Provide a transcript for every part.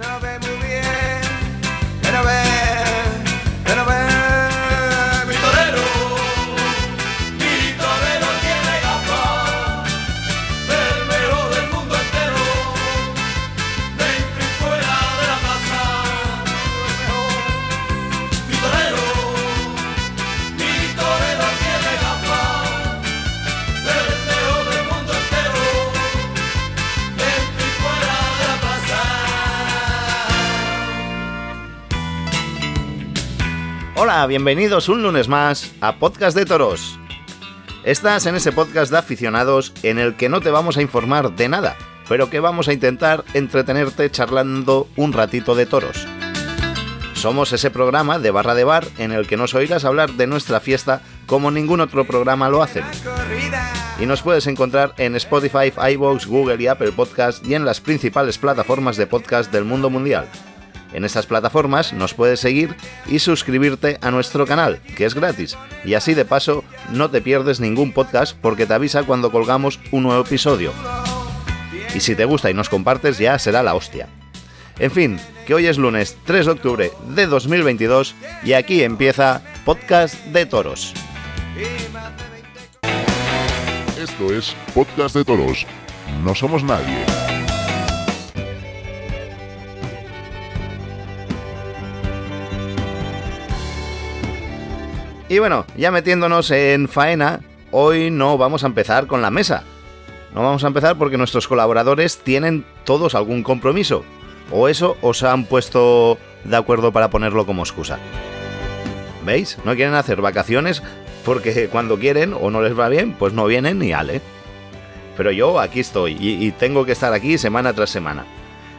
No, baby. Bienvenidos un lunes más a Podcast de Toros. Estás en ese podcast de aficionados en el que no te vamos a informar de nada, pero que vamos a intentar entretenerte charlando un ratito de toros. Somos ese programa de barra de bar en el que nos oirás hablar de nuestra fiesta como ningún otro programa lo hace. Y nos puedes encontrar en Spotify, iVoox, Google y Apple Podcast y en las principales plataformas de podcast del mundo mundial. En estas plataformas nos puedes seguir y suscribirte a nuestro canal, que es gratis, y así de paso no te pierdes ningún podcast porque te avisa cuando colgamos un nuevo episodio. Y si te gusta y nos compartes ya será la hostia. En fin, que hoy es lunes 3 de octubre de 2022 y aquí empieza Podcast de Toros. Esto es Podcast de Toros. No somos nadie. Y bueno, ya metiéndonos en faena, hoy no vamos a empezar con la mesa. No vamos a empezar porque nuestros colaboradores tienen todos algún compromiso. O eso os han puesto de acuerdo para ponerlo como excusa. ¿Veis? No quieren hacer vacaciones porque cuando quieren o no les va bien, pues no vienen ni ale. Pero yo aquí estoy y, y tengo que estar aquí semana tras semana.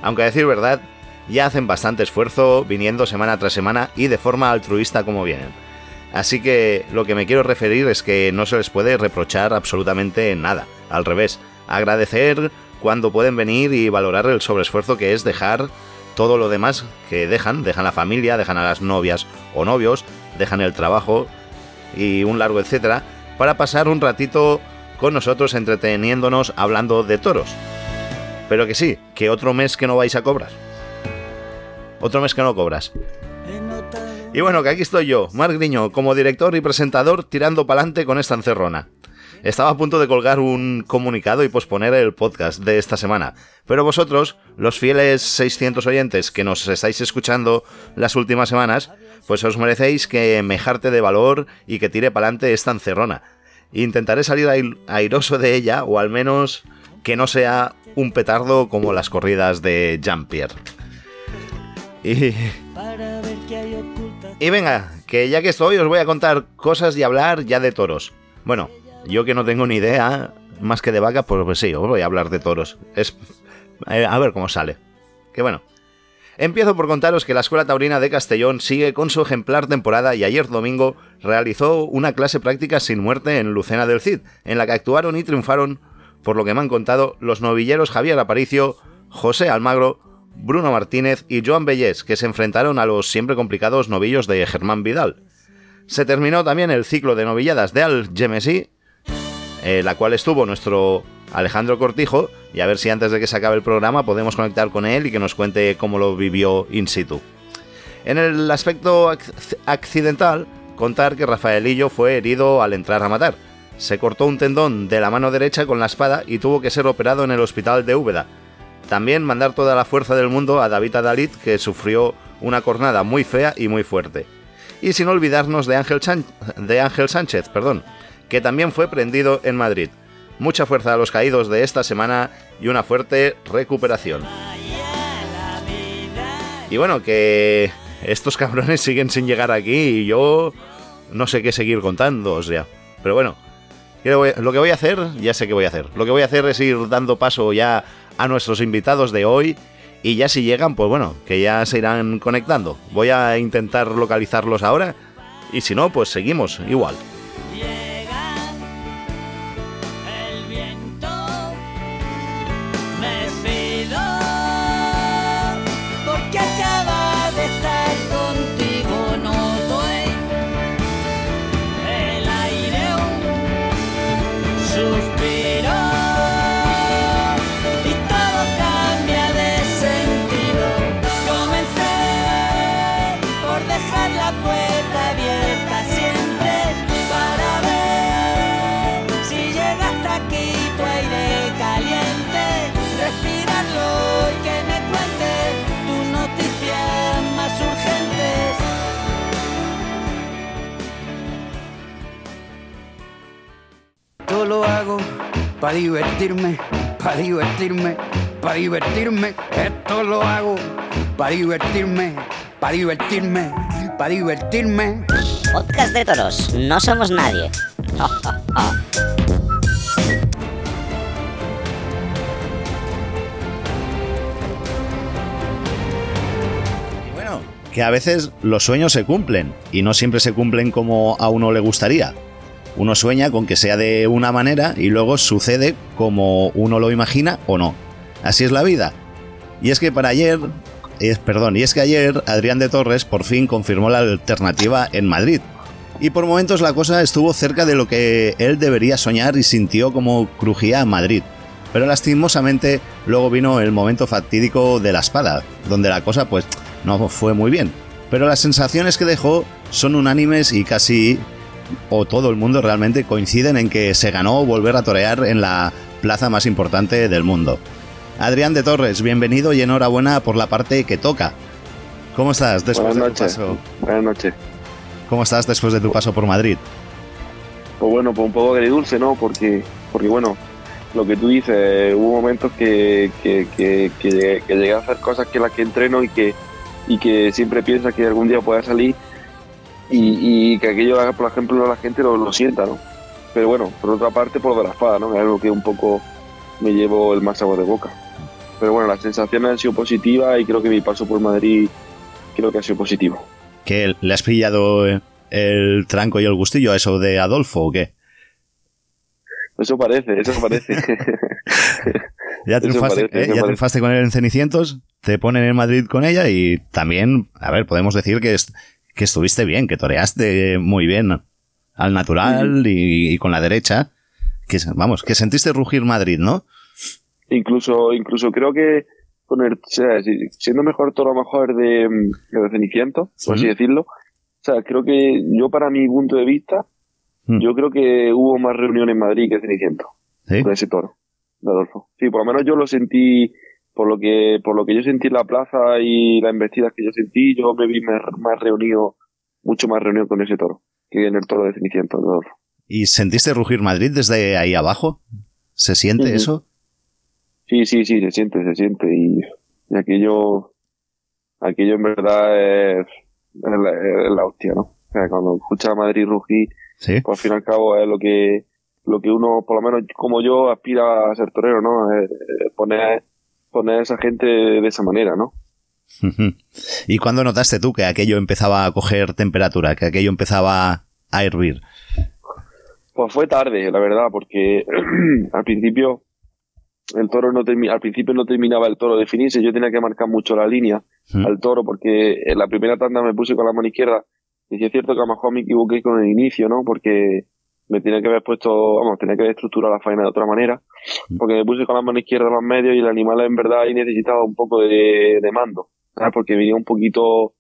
Aunque a decir verdad, ya hacen bastante esfuerzo viniendo semana tras semana y de forma altruista como vienen. Así que lo que me quiero referir es que no se les puede reprochar absolutamente nada. Al revés, agradecer cuando pueden venir y valorar el sobreesfuerzo que es dejar todo lo demás que dejan, dejan la familia, dejan a las novias o novios, dejan el trabajo y un largo etcétera, para pasar un ratito con nosotros entreteniéndonos hablando de toros. Pero que sí, que otro mes que no vais a cobrar. Otro mes que no cobras. Y bueno, que aquí estoy yo, Marc Griño, como director y presentador, tirando pa'lante con esta encerrona. Estaba a punto de colgar un comunicado y posponer el podcast de esta semana, pero vosotros, los fieles 600 oyentes que nos estáis escuchando las últimas semanas, pues os merecéis que me jarte de valor y que tire pa'lante esta encerrona. Intentaré salir airoso de ella, o al menos que no sea un petardo como las corridas de Jean-Pierre. Y... Y venga, que ya que estoy os voy a contar cosas y hablar ya de toros. Bueno, yo que no tengo ni idea, más que de vaca, pues, pues sí, os voy a hablar de toros. Es... Eh, a ver cómo sale. Que bueno. Empiezo por contaros que la Escuela Taurina de Castellón sigue con su ejemplar temporada y ayer domingo realizó una clase práctica sin muerte en Lucena del Cid, en la que actuaron y triunfaron, por lo que me han contado, los novilleros Javier Aparicio, José Almagro, Bruno Martínez y Joan Bellés, que se enfrentaron a los siempre complicados novillos de Germán Vidal. Se terminó también el ciclo de novilladas de Al Gemesí, eh, la cual estuvo nuestro Alejandro Cortijo, y a ver si antes de que se acabe el programa podemos conectar con él y que nos cuente cómo lo vivió in situ. En el aspecto accidental, contar que Rafaelillo fue herido al entrar a matar. Se cortó un tendón de la mano derecha con la espada y tuvo que ser operado en el hospital de Úbeda, también mandar toda la fuerza del mundo a David Adalit, que sufrió una cornada muy fea y muy fuerte. Y sin olvidarnos de Ángel, de Ángel Sánchez, perdón, que también fue prendido en Madrid. Mucha fuerza a los caídos de esta semana y una fuerte recuperación. Y bueno, que estos cabrones siguen sin llegar aquí y yo no sé qué seguir contando, o sea. Pero bueno, lo que voy a hacer, ya sé qué voy a hacer. Lo que voy a hacer es ir dando paso ya a nuestros invitados de hoy y ya si llegan, pues bueno, que ya se irán conectando. Voy a intentar localizarlos ahora y si no, pues seguimos igual. Para divertirme, para divertirme, para divertirme. Esto lo hago para divertirme, para divertirme, para divertirme. Podcast de toros, no somos nadie. Y bueno, que a veces los sueños se cumplen y no siempre se cumplen como a uno le gustaría. Uno sueña con que sea de una manera y luego sucede como uno lo imagina o no. Así es la vida. Y es que para ayer, es, perdón, y es que ayer Adrián de Torres por fin confirmó la alternativa en Madrid. Y por momentos la cosa estuvo cerca de lo que él debería soñar y sintió como crujía Madrid. Pero lastimosamente luego vino el momento fatídico de la espada, donde la cosa pues no fue muy bien. Pero las sensaciones que dejó son unánimes y casi o todo el mundo realmente coinciden en que se ganó volver a torear en la plaza más importante del mundo. Adrián de Torres, bienvenido y enhorabuena por la parte que toca. ¿Cómo estás después Buenas de tu paso? Buenas noches. ¿Cómo estás después de tu paso por Madrid? Pues bueno, pues un poco agridulce, ¿no? Porque, porque bueno, lo que tú dices, hubo momentos que, que, que, que llegué, que llegué a hacer cosas que las que entreno y que, y que siempre piensas que algún día pueda salir y, y que aquello, por ejemplo, la gente lo, lo sienta, ¿no? Pero bueno, por otra parte, por lo de la espada, ¿no? Es algo que un poco me llevo el más sabor de boca. Pero bueno, las sensaciones han sido positivas y creo que mi paso por Madrid creo que ha sido positivo. ¿Que le has pillado eh, el tranco y el gustillo a eso de Adolfo o qué? Eso parece, eso parece. Ya triunfaste, parece, ¿eh? ya triunfaste con él en Cenicientos, te ponen en Madrid con ella y también, a ver, podemos decir que, es- que estuviste bien, que toreaste muy bien al natural y, y con la derecha. Que, vamos, que sentiste rugir Madrid, ¿no? incluso incluso creo que con el, o sea, si- siendo mejor toro mejor de, de Ceniciento, por así Sí. decirlo, o sea, creo que yo para mi punto de vista, Mm. yo creo que hubo más reuniones en Madrid que Ceniciento, Sí. con ese toro de Adolfo. Sí, por lo menos yo lo sentí, por lo que por lo que yo sentí en la plaza y las embestidas que yo sentí, yo me vi más, reunido, mucho más reunido con ese toro que en el toro de Ceniciento. ¿Y sentiste rugir Madrid desde ahí abajo? ¿Se siente eso? Sí, sí, sí, se siente, se siente. Y, y aquello, aquello en verdad es, es la, es la hostia, ¿no? O sea, cuando escuchas a Madrid rugir, Sí. pues al fin y al cabo es lo que, lo que uno, por lo menos como yo, aspira a ser torero, ¿no? Es- es poner, poner a esa gente de esa manera, ¿no? ¿Y cuándo notaste tú que aquello empezaba a coger temperatura, que aquello empezaba a hervir? Pues fue tarde, la verdad, porque al principio el toro no al principio no terminaba el toro de definirse, yo tenía que marcar mucho la línea al toro porque en la primera tanda me puse con la mano izquierda y sí es cierto que a lo mejor me equivoqué con el inicio, ¿no? Porque me tenía que haber puesto, vamos, tenía que haber estructurado la faena de otra manera, porque me puse con la mano izquierda en los medios y el animal en verdad ahí necesitaba un poco de, de mando, ¿sabes? Porque venía un poquito,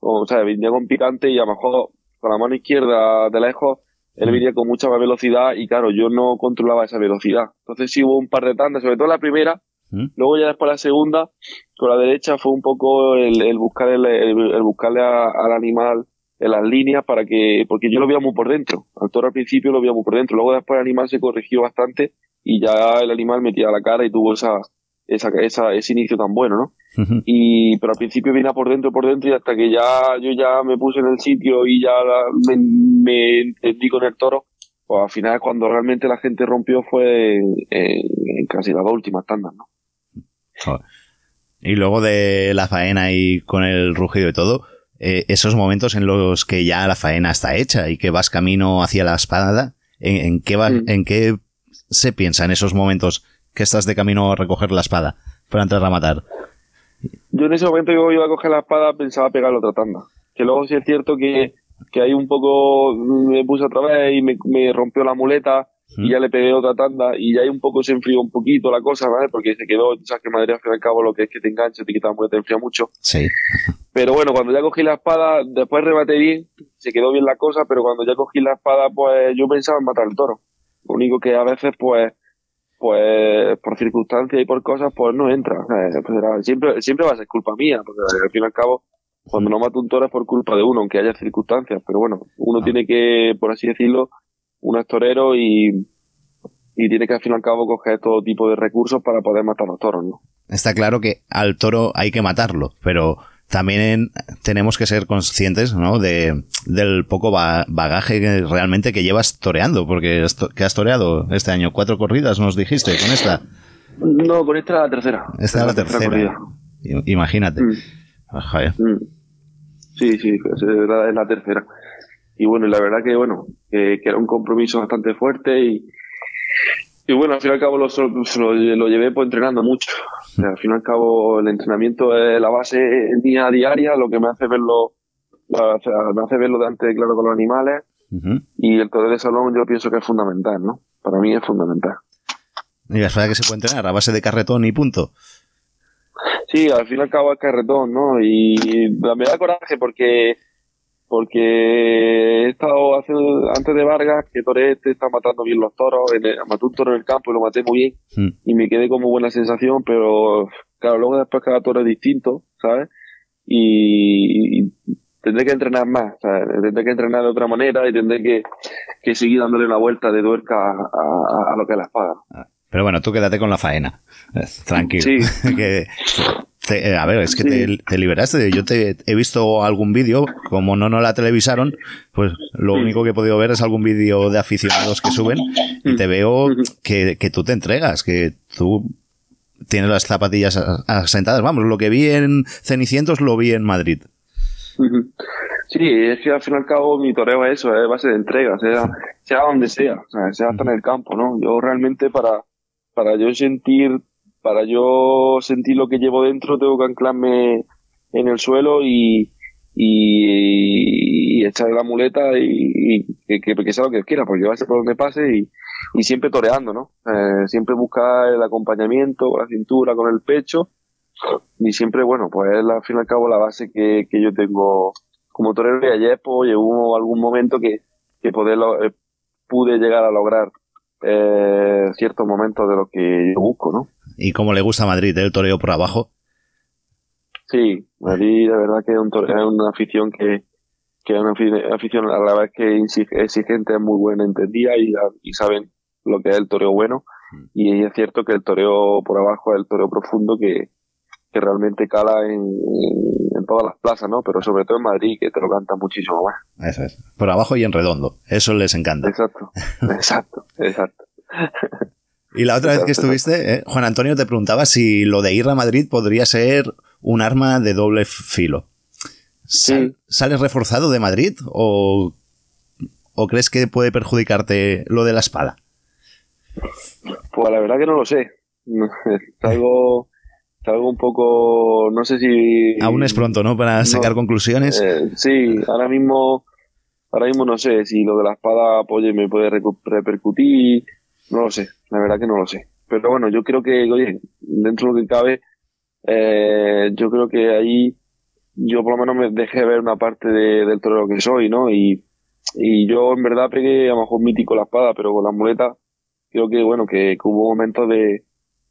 o sea, venía con picante y a lo mejor con la mano izquierda de lejos él venía con mucha más velocidad y claro, yo no controlaba esa velocidad. Entonces sí hubo un par de tandas, sobre todo la primera, ¿Mm? luego ya después la segunda, con la derecha fue un poco el, el buscar el, el- el buscarle a- al animal en las líneas para que, porque yo lo veía muy por dentro. Al toro al principio lo veía muy por dentro, luego después el animal se corrigió bastante y ya el animal metía la cara y tuvo esa, esa, esa, ese inicio tan bueno, ¿no? Y pero al principio venía por dentro por dentro y hasta que ya yo ya me puse en el sitio y ya me, me entendí con el toro pues al final cuando realmente la gente rompió fue en, en- en casi las dos últimas tandas ¿no? Joder. Y luego de la faena y con el rugido y todo, eh, esos momentos en los que ya la faena está hecha y que vas camino hacia la espada, ¿en, en qué, va- Mm. ¿en qué se piensa en esos momentos que estás de camino a recoger la espada para entrar a matar? yo en ese momento yo iba a coger la espada pensaba pegarle otra tanda que luego sí es cierto que que ahí un poco me puse otra vez y me, me rompió la muleta y ya le pegué otra tanda y ya ahí un poco se enfrió un poquito la cosa, ¿vale? Porque se quedó, tú sabes que en Madrid al fin y al cabo lo que es que te engancha, te quita muleta, te enfría mucho. Sí. Pero bueno, cuando ya cogí la espada, después rematé bien, se quedó bien la cosa, pero cuando ya cogí la espada, pues yo pensaba en matar al toro. Lo único que a veces, pues, pues por circunstancias y por cosas, pues no entra. Pues era- siempre, siempre va a ser culpa mía, porque al fin y al cabo, cuando no mato un toro es por culpa de uno, aunque haya circunstancias. Pero bueno, uno Ah. tiene que, por así decirlo, uno es torero y, y tiene que al fin y al cabo coger todo tipo de recursos para poder matar a los toros, ¿no? Está claro que al toro hay que matarlo, pero también tenemos que ser conscientes ¿no? de, del poco bagaje que realmente que llevas toreando, porque que has toreado este año cuatro corridas, nos dijiste, con esta. No, con esta la tercera. Esta es la, tercera. Imagínate. Mm. Mm. Sí, sí, es la, es la tercera. Y bueno, la verdad que bueno, que, era un compromiso bastante fuerte y, y bueno, al fin y al cabo lo, lo, llevé pues entrenando mucho. al fin y al cabo el entrenamiento es la base mía diaria, lo que me hace verlo, me hace verlo de antes claro con los animales. Y el toreo de salón yo pienso que es fundamental, ¿no? Para mí es fundamental. Y es verdad que se puede entrenar a base de carretón y punto. Sí, al fin y al cabo es carretón, ¿no? Y me da coraje porque porque he estado hace, antes de Vargas, que Torete está matando bien los toros, en maté un toro en el campo y lo maté muy bien, hmm. y me quedé como buena sensación, pero claro, luego después cada toro es distinto, ¿sabes? Y, tendré que entrenar más, ¿sabes? Tendré que entrenar de otra manera y tendré que, que seguir dándole una vuelta de tuerca a, a, lo que es la espada. Ah, pero bueno, tú quédate con la faena. Tranquilo. Sí. que eh, a ver, es que te, liberaste. Yo te he visto algún vídeo, como no no la televisaron, pues lo único que he podido ver es algún vídeo de aficionados que suben y te veo que, tú te entregas, que tú tienes las zapatillas asentadas. Vamos, lo que vi en Cenicientos lo vi en Madrid. Sí, es que al fin y al cabo mi toreo es eso, es base de entrega, sea, sea donde sea, sea hasta en el campo, ¿no? Yo realmente para, para yo sentir para yo sentir lo que llevo dentro tengo que anclarme en el suelo y, y, echar la muleta y, que, sea lo que quiera, pues llevarse por donde pase y, siempre toreando, ¿no? Eh, siempre buscar el acompañamiento con la cintura, con el pecho y siempre, bueno, pues es al fin y al cabo la base que, yo tengo como torero y ayer pues llegó algún momento que, que eh, pude llegar a lograr eh, ciertos momentos de lo que yo busco, ¿no? ¿Y cómo le gusta a Madrid el toreo por abajo? Sí, Madrid la verdad que es, una afición que, que es una afición a la vez que exigente, es muy buena, entendida y, y saben lo que es el toreo bueno. Mm. Y es cierto que el toreo por abajo es el toreo profundo que, que realmente cala en, en, todas las plazas, ¿no? Pero sobre todo en Madrid, que te lo canta muchísimo más. Eso es. Por abajo y en redondo. Eso les encanta. Exacto, exacto, exacto. Y la otra vez que estuviste, eh, Juan Antonio te preguntaba si lo de ir a Madrid podría ser un arma de doble filo. ¿Sales reforzado de Madrid o, o crees que puede perjudicarte lo de la espada? Pues la verdad que no lo sé. Salgo, salgo un poco, no sé si... Aún es pronto, ¿no? Para sacar conclusiones. Eh, sí, ahora mismo, ahora mismo no sé si lo de la espada, pues, me puede repercutir no lo sé, la verdad que no lo sé. Pero bueno, yo creo que, oye, dentro de lo que cabe, eh, yo creo que ahí yo por lo menos me dejé ver una parte de, del torero que soy, ¿no? Y, y yo en verdad pegué a lo mejor mítico la espada, pero con la muleta creo que, bueno, que, hubo momentos de,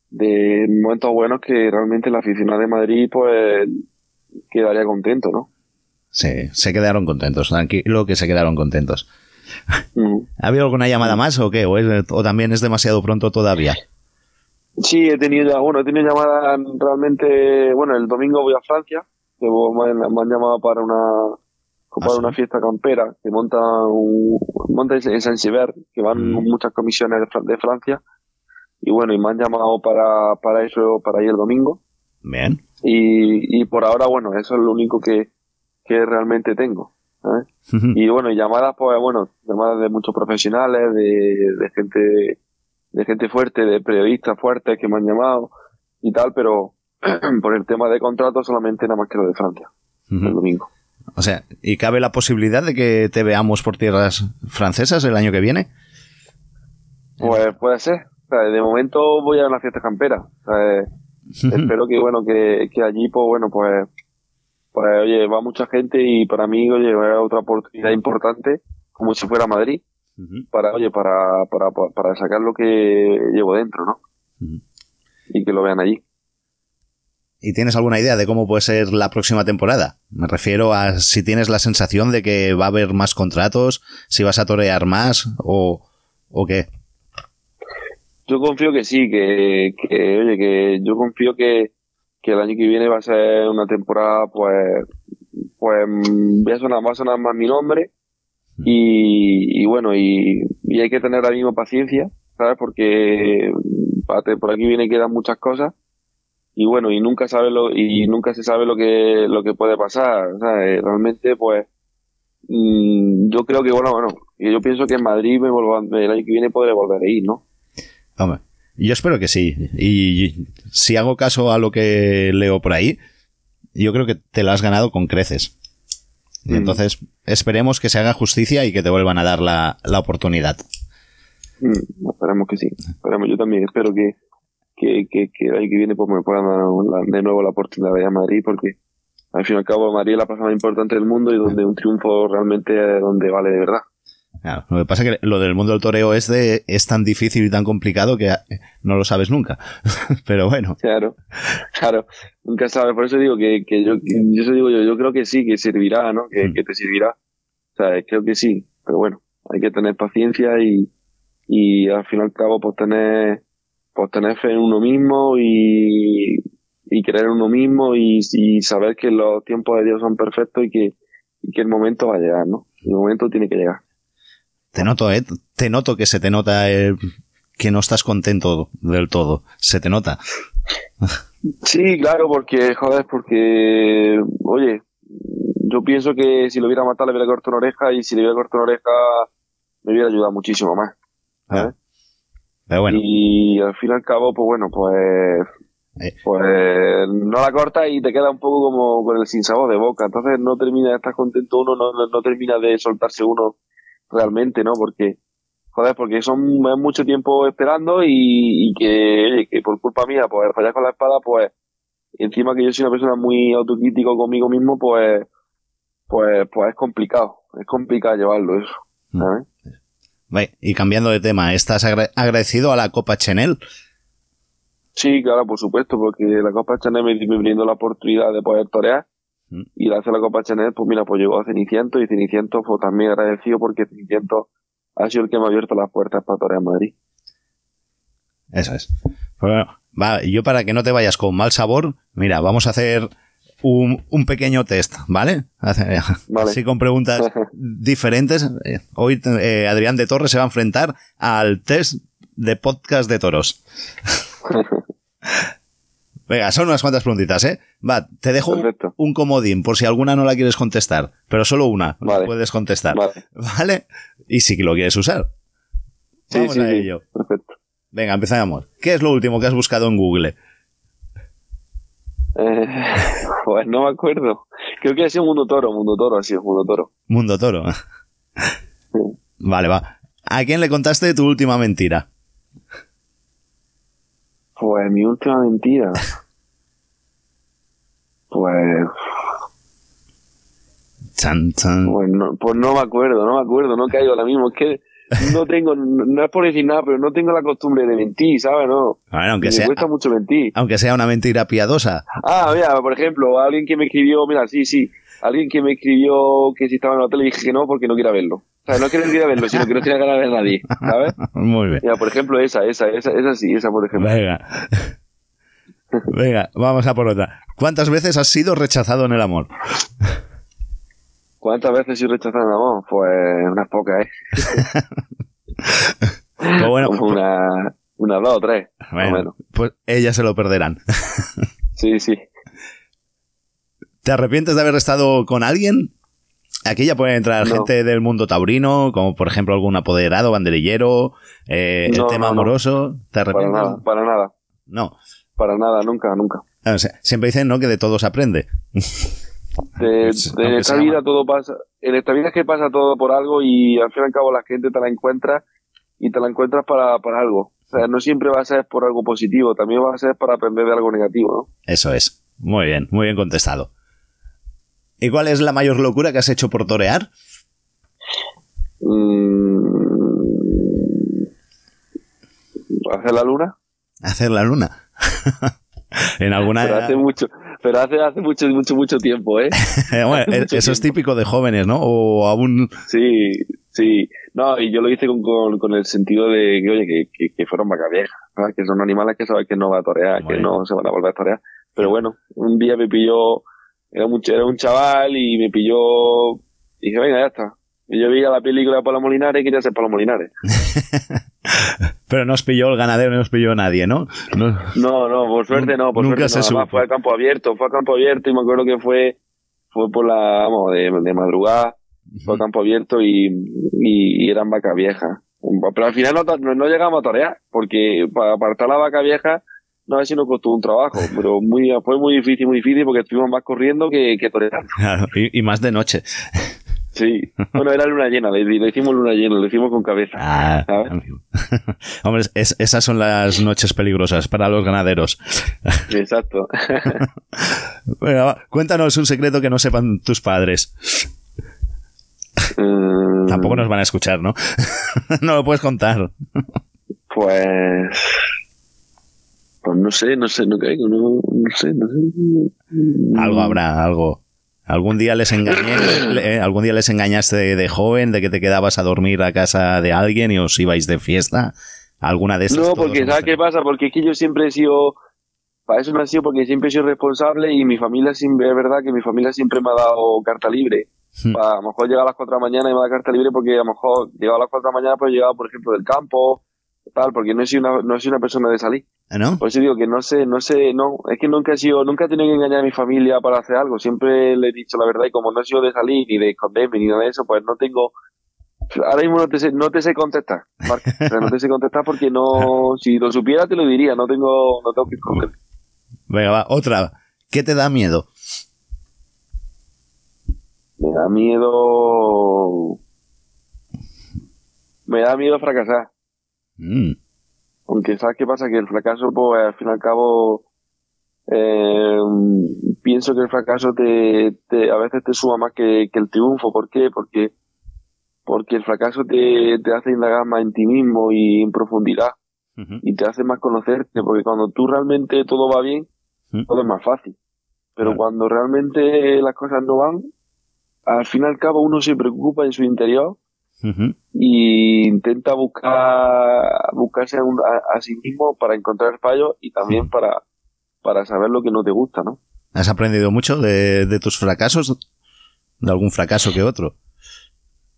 de momentos buenos que realmente la aficionada de Madrid pues quedaría contento, ¿no? Sí, se quedaron contentos, tranquilo que se quedaron contentos. Mm. ¿Ha habido alguna llamada más o qué? ¿O, también es demasiado pronto todavía? Sí, he tenido, bueno, he tenido llamadas realmente, bueno, el domingo voy a Francia, que me, han llamado para una para ¿Ah, una fiesta campera que monta un, monta en Saint Sever, que van mm. muchas comisiones de, Francia, y bueno, y me han llamado para, para eso, para ir el domingo. Bien. Y, y por ahora, bueno, eso es lo único que, que realmente tengo. Y bueno, llamadas, pues bueno, llamadas de muchos profesionales, de, gente de gente fuerte, de periodistas fuertes que me han llamado y tal, pero por el tema de contrato solamente nada más que lo de Francia, el domingo. O sea, ¿y cabe la posibilidad de que te veamos por tierras francesas el año que viene? Pues puede ser. De momento voy a una fiesta campera. espero que bueno que, que allí pues bueno pues pues oye, va mucha gente y para mí, oye, otra oportunidad importante, como si fuera Madrid, para, oye, para, para, para sacar lo que llevo dentro, ¿no? Y que lo vean allí. ¿Y tienes alguna idea de cómo puede ser la próxima temporada? Me refiero a si tienes la sensación de que va a haber más contratos, si vas a torear más o, o qué. Yo confío que sí, que, que oye, que yo confío que, que el año que viene va a ser una temporada, pues, pues mm, voy a sonar, va a sonar más mi nombre y, y bueno, y, y hay que tener ahora mismo paciencia, ¿sabes? Porque mm, por aquí viene quedan muchas cosas y bueno, y nunca sabe lo, y nunca se sabe lo que, lo que puede pasar, ¿sabes? Realmente, pues, mm, yo creo que, bueno, bueno, yo pienso que en Madrid me vuelvo, el año que viene podré volver a ir, ¿no? Hombre, yo espero que sí. Y si hago caso a lo que leo por ahí, yo creo que te lo has ganado con creces. Y Mm. entonces esperemos que se haga justicia y que te vuelvan a dar la, la oportunidad. Mm, esperemos que sí. Esperemos, yo también espero que, que, que, que el año que viene pues me puedan dar la- de nuevo la oportunidad de ir a Madrid porque al fin y al cabo Madrid es la plaza más importante del mundo y donde un triunfo realmente es donde vale de verdad. Claro, lo que pasa es que lo del mundo del toreo es, de, es tan difícil y tan complicado que eh, no lo sabes nunca. Pero bueno, Claro, claro, nunca sabes, por eso digo que, que yo, yo eso digo yo, yo creo que sí, que servirá, ¿no? Que, Mm. que te servirá. O sea, creo que sí, pero bueno, hay que tener paciencia y, y al fin y al cabo pues tener, pues tener fe en uno mismo y, y creer en uno mismo y, y saber que los tiempos de Dios son perfectos y que, y que el momento va a llegar, ¿no? El momento tiene que llegar. Te noto, ¿eh? Te noto que se te nota eh, que no estás contento del todo. Se te nota. Sí, claro, porque, joder, porque, oye, yo pienso que si lo hubiera matado le hubiera cortado una oreja y si le hubiera cortado una oreja me hubiera ayudado muchísimo más. ¿sabes? Pero bueno, Y al fin y al cabo, pues bueno, pues, Eh. pues no la cortas y te queda un poco como con el sinsabor de boca. Entonces no termina de estar contento uno, no, no, no termina de soltarse uno realmente, ¿no? Porque, joder, porque son mucho tiempo esperando y, y que, oye, que por culpa mía, pues fallar con la espada, pues, encima que yo soy una persona muy autocrítico conmigo mismo, pues, pues, pues es complicado, es complicado llevarlo eso, Mm. ¿sabes? y cambiando de tema, ¿estás agra- agradecido a la Copa Chenel? Sí, claro, por supuesto, porque la Copa Chanel me, me brindó la oportunidad de poder torear. Mm. Y gracias a la Copa Chanel, pues mira, pues llegó a Ceniciento y Ceniciento fue también agradecido porque Ceniciento ha sido el que me ha abierto las puertas para torear en Madrid. Eso es. Pues bueno, va, yo para que no te vayas con mal sabor, mira, vamos a hacer un, un pequeño test, Vale. Así con preguntas diferentes. Eh, Hoy eh, Adrián de Torres se va a enfrentar al test de podcast de toros. Venga, son unas cuantas preguntitas, ¿eh? Va, te dejo un, comodín por si alguna no la quieres contestar, pero solo una Vale. puedes contestar, Vale. ¿vale? Y si lo quieres usar. Sí, Vamos sí, a sí. ello. Perfecto. Venga, empezamos. ¿Qué es lo último que has buscado en Google? Eh, pues no me acuerdo. Creo que ha sido Mundo Toro, Mundo Toro ha sido Mundo Toro. Mundo Toro. Vale, va. ¿A quién le contaste tu última mentira? Pues mi última mentira. Pues, Chan, chan. pues, no, pues no me acuerdo, no me acuerdo, no caigo ahora mismo. Es que no tengo, no es por decir nada, pero no tengo la costumbre de mentir, ¿sabes? No. Bueno, aunque me sea, cuesta mucho mentir. aunque sea una mentira piadosa. Ah, mira, por ejemplo, alguien que me escribió, mira, sí, sí, alguien que me escribió que si estaba en la tele dije que no porque no quiera verlo. O sea, no que no quiera verlo, sino que no tiene ganas de ver a nadie, ¿sabes? Muy bien. Mira, por ejemplo, esa, esa, esa, esa sí, esa, por ejemplo. Venga. Venga, vamos a por otra. ¿Cuántas veces has sido rechazado en el amor? ¿Cuántas veces soy rechazado en el amor? Pues unas pocas, ¿eh? Pues bueno, Como una, una dos o tres, bueno, menos. pues ellas se lo perderán. Sí, sí. ¿Te arrepientes de haber estado con alguien? Aquí ya puede entrar No. gente del mundo taurino, como por ejemplo algún apoderado, banderillero, eh, el No, tema no, no. amoroso. ¿Te Para arrepientes? nada, para nada, No. para nada, nunca, nunca. O sea, siempre dicen, ¿no? Que de todo se aprende. De, Pues, de- en aunque esta vida mal. todo pasa, en esta vida es que pasa todo por algo y al fin y al cabo la gente te la encuentra y te la encuentras para, para algo. O sea, no siempre va a ser por algo positivo, también va a ser para aprender de algo negativo, Eso es. Muy bien, muy bien contestado. ¿Y cuál es la mayor locura que has hecho por torear? Mm, ¿Hacer la luna? Hacer la luna. en alguna... Pero hace mucho, pero hace, hace mucho, mucho, mucho tiempo, ¿eh? Bueno, eso es típico de jóvenes, ¿no? O aún... Sí, Sí, no, y yo lo hice con, con, con el sentido de que, oye, que, que, que fueron que son animales que sabes que no va a torear, que no se van a volver a torear. Pero bueno, un día me pilló, era un, ch- era un chaval y me pilló, y dije, venga, ya está. Y yo veía la película de Palo Molinares y quería ser Palo Molinares. Pero no os pilló el ganadero, no os pilló nadie, ¿no? No- No, no, por suerte no, por Nunca suerte se no. Además, fue a campo abierto, fue a campo abierto y me acuerdo que fue, fue por la, vamos, de, de madrugada, fue a campo abierto y, y, y eran vacas viejas. Pero al final no, no, no llegamos a torear, porque para apartar la vaca vieja, no sé si nos costó un trabajo, pero muy, fue muy difícil, muy difícil porque estuvimos más corriendo que, que toreando. Claro, y, y más de noche. Sí. Bueno, era luna llena, le, le hicimos luna llena, lo hicimos con cabeza. Ah, ¿Sabes? amigo. Hombre, es- esas son las noches peligrosas para los ganaderos. Exacto. Va, cuéntanos un secreto que no sepan tus padres. Mm, Tampoco nos van a escuchar, ¿no? no lo puedes contar. Pues. Pues no sé, no sé, no caigo, no, no sé, no sé. Algo habrá, algo. Algún día les engañé, eh, algún día les engañaste de, de joven, de que te quedabas a dormir a casa de alguien y os ibais de fiesta. ¿Alguna de esas? No, porque ¿sabes qué pasa? Porque es que yo siempre he sido. Para eso no ha sido porque siempre he sido responsable y mi familia siempre, es verdad que mi familia siempre me ha dado carta libre. Hmm. Para, a lo mejor llega a las 4 de la mañana y me da carta libre porque a lo mejor llegaba a las 4 de la mañana, pero llegaba, por ejemplo, del campo, tal, porque no sido una, no sido una persona de salir. ¿No? Por eso digo que no sé, no sé, no, es que nunca he sido, nunca he tenido que engañar a mi familia para hacer algo, siempre le he dicho la verdad y como no he sido de salir ni de esconderme ni nada de eso, pues no tengo, ahora mismo no te sé, no te sé contestar, o sea, no te sé contestar porque no, si lo supiera te lo diría, no tengo, no tengo que esconder. Venga, va, otra. ¿Qué te da miedo? Me da miedo, me da miedo fracasar. Mm, Aunque sabes qué pasa, que el fracaso, pues al fin y al cabo, eh, pienso que el fracaso te, te- a veces te suma más que, que el triunfo. ¿Por qué? Porque, porque el fracaso te, te hace indagar más en ti mismo y en profundidad y te hace más conocerte, porque cuando tú realmente todo va bien, todo es más fácil. Pero cuando realmente las cosas no van, al fin y al cabo uno se preocupa en su interior ujú. y intenta buscar buscarse a, un- a- a sí mismo para encontrar fallos y también para, para saber lo que no te gusta, ¿no? ¿Has aprendido mucho de, de tus fracasos? ¿De algún fracaso que otro?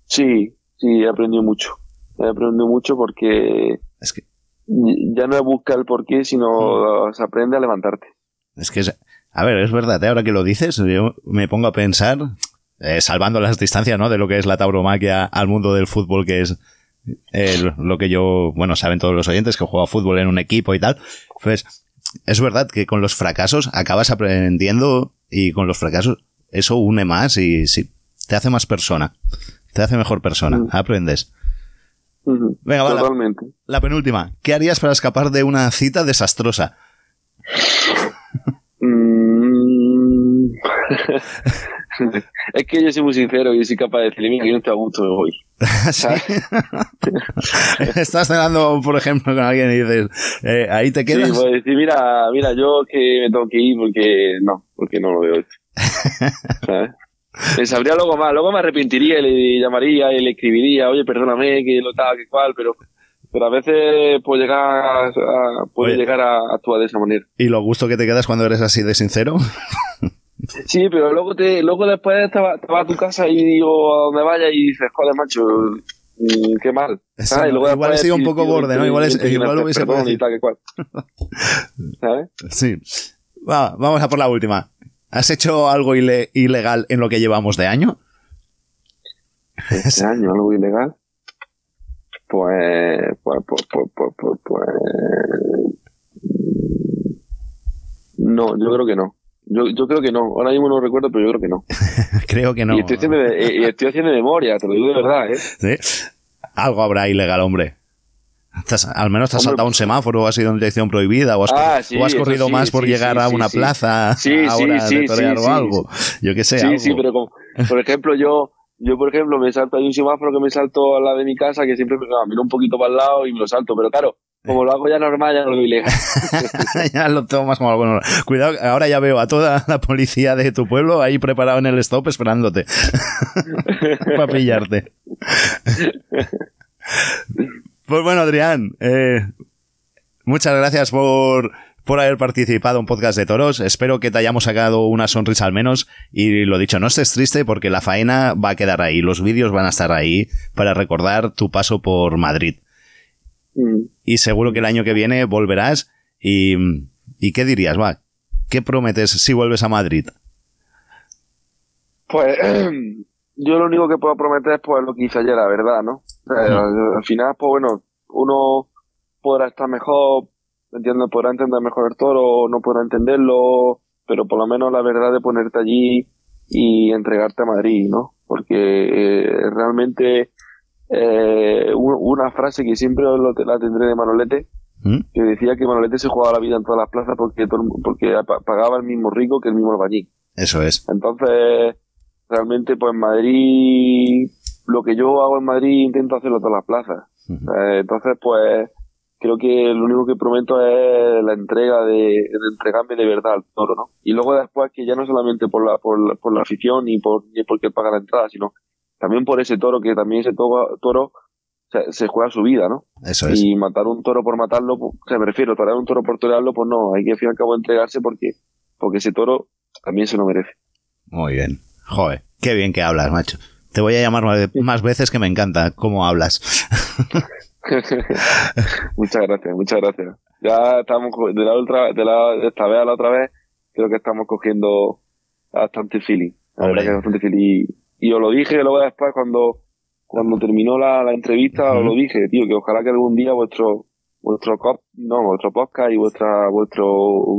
Sí, sí, he aprendido mucho. He aprendido mucho porque Es que, ya no es buscar el porqué, sino se aprende a levantarte. es que, a ver, es verdad, ¿eh? ahora que lo dices, yo me pongo a pensar, eh, salvando las distancias, ¿no? De lo que es la tauromaquia al mundo del fútbol, que es eh, lo que yo, bueno, saben todos los oyentes que juega fútbol en un equipo y tal. Pues es verdad que con los fracasos acabas aprendiendo y con los fracasos eso une más y sí, te hace más persona, te hace mejor persona, Mm. aprendes. Venga, va, la, la penúltima. ¿Qué harías para escapar de una cita desastrosa? Mm. es que yo soy muy sincero y soy capaz de decirle, mira, yo no estoy a gusto, me voy. ¿Sí? Estás cenando, por ejemplo, con alguien y dices, eh, ahí te Sí, quedas. puedo decir, mira, mira, yo que me tengo que ir porque no, porque no lo veo. ¿Sabes? Me sabría luego más, luego me arrepentiría y le llamaría y le escribiría, oye, perdóname, que lo tal, que cual, pero, pero a veces puede llegar a- puede Oye. llegar a actuar de esa manera. Y lo gusto que te quedas cuando eres así de sincero. Sí, pero luego te, luego después te vas a tu casa y o a donde vayas y dices, joder, macho, mm, qué mal. Eso. Y luego igual he sido un poco borde, ¿no? Igual es- igual me hubiese cual. ¿Sabes? Sí. Va, vamos a por la última. ¿Has hecho algo ile- ilegal en lo que llevamos de año? Este año algo ilegal. Pues, pues, pues, pues, pues, pues, pues, mm, no, yo creo que no. Yo, yo creo que no. Ahora mismo no recuerdo, pero yo creo que no. Creo que no. Y estoy haciendo, de- y estoy haciendo memoria, te lo digo de verdad, ¿eh? ¿Sí? Algo habrá ilegal, hombre. Has- al menos te has Hombre, saltado un semáforo o has ido en dirección prohibida o has, Ah, sí, o has eso corrido sí, más por sí, llegar sí, a una sí. plaza ahora sí, de torear o sí, algo. Yo qué sé, Sí, algo. sí, pero como, por ejemplo, yo, yo por ejemplo me salto, hay un semáforo que me salto al lado de mi casa que siempre me miro un poquito para el lado y me lo salto, pero claro, como lo hago ya normal, ya no lo veo ilegal. ya lo tengo más como algo normal. Cuidado, ahora ya veo a toda la policía de tu pueblo ahí preparado en el stop esperándote para pillarte. Pues bueno, Adrián, eh, muchas gracias por, por haber participado en Podcast de Toros. Espero que te hayamos sacado una sonrisa al menos. Y lo dicho, no estés triste porque la faena va a quedar ahí. Los vídeos van a estar ahí para recordar tu paso por Madrid. Mm. Y seguro que el año que viene volverás. ¿Y, y qué dirías, va? ¿Qué prometes si vuelves a Madrid? Pues yo lo único que puedo prometer es pues lo que hice ayer, la verdad, ¿no? Al final, pues bueno, uno podrá estar mejor, entiendo, podrá entender mejor el toro, no podrá entenderlo, pero por lo menos la verdad de ponerte allí y entregarte a Madrid, ¿no? Porque eh, realmente eh, una frase que siempre lo- la tendré de Manolete, ¿Mm? que decía que Manolete se jugaba la vida en todas las plazas porque, porque pa- pagaba el mismo rico que el mismo albañil. Eso es. Entonces, realmente, pues en Madrid, lo que yo hago en Madrid intento hacerlo en todas las plazas. Eh, entonces, pues, creo que lo único que prometo es la entrega de, de entregarme de verdad al toro, ¿no? Y luego después que ya no solamente por la, por la, por la afición ni por, ni porque paga la entrada, sino también por ese toro, que también ese toro, toro se, se juega su vida, ¿no? Eso es. Y matar un toro por matarlo, pues, o sea, me refiero, torear un toro por torearlo, pues no, hay que al fin y al cabo entregarse porque, porque ese toro también se lo merece. Muy bien. Joder, qué bien que hablas, macho. Te voy a llamar más- más veces que me encanta cómo hablas. muchas gracias, muchas gracias. Ya estamos de la otra, de la de esta vez a la otra vez, creo que estamos cogiendo bastante feeling. La Hombre. verdad que bastante feeling. Y, os lo dije luego después cuando, cuando terminó la, la entrevista, os lo dije, tío, que ojalá que algún día vuestro, vuestro cop, no, vuestro podcast y vuestra, vuestro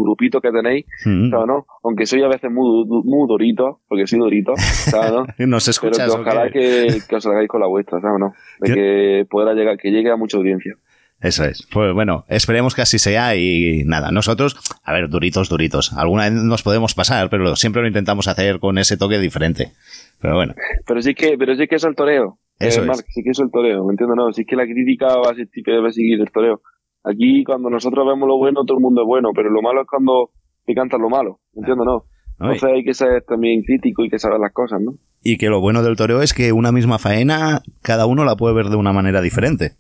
grupito que tenéis, Mm. ¿sabes, no? Aunque soy a veces muy, muy dorito, porque soy dorito, ¿sabes, no? ¿Nos Pero escuchas que o ojalá que, que os hagáis con la vuestra, ¿sabes, no? De ¿Qué? que pueda llegar, que llegue a mucha audiencia. Eso es. Pues bueno, esperemos que así sea y nada, nosotros, a ver, duritos, duritos. Alguna vez nos podemos pasar, pero siempre lo intentamos hacer con ese toque diferente. Pero bueno, Pero sí que, pero sí que es el toreo. Eso eh, es. Sí que es el toreo, ¿me entiendes? No, sí que la crítica va a que debe seguir el toreo. Aquí, cuando nosotros vemos lo bueno, todo el mundo es bueno, pero lo malo es cuando te cantan lo malo, ¿me entiendes? No. ¿no? Entonces hay que ser también crítico y que saber las cosas, ¿no? Y que lo bueno del toreo es que una misma faena, cada uno la puede ver de una manera diferente.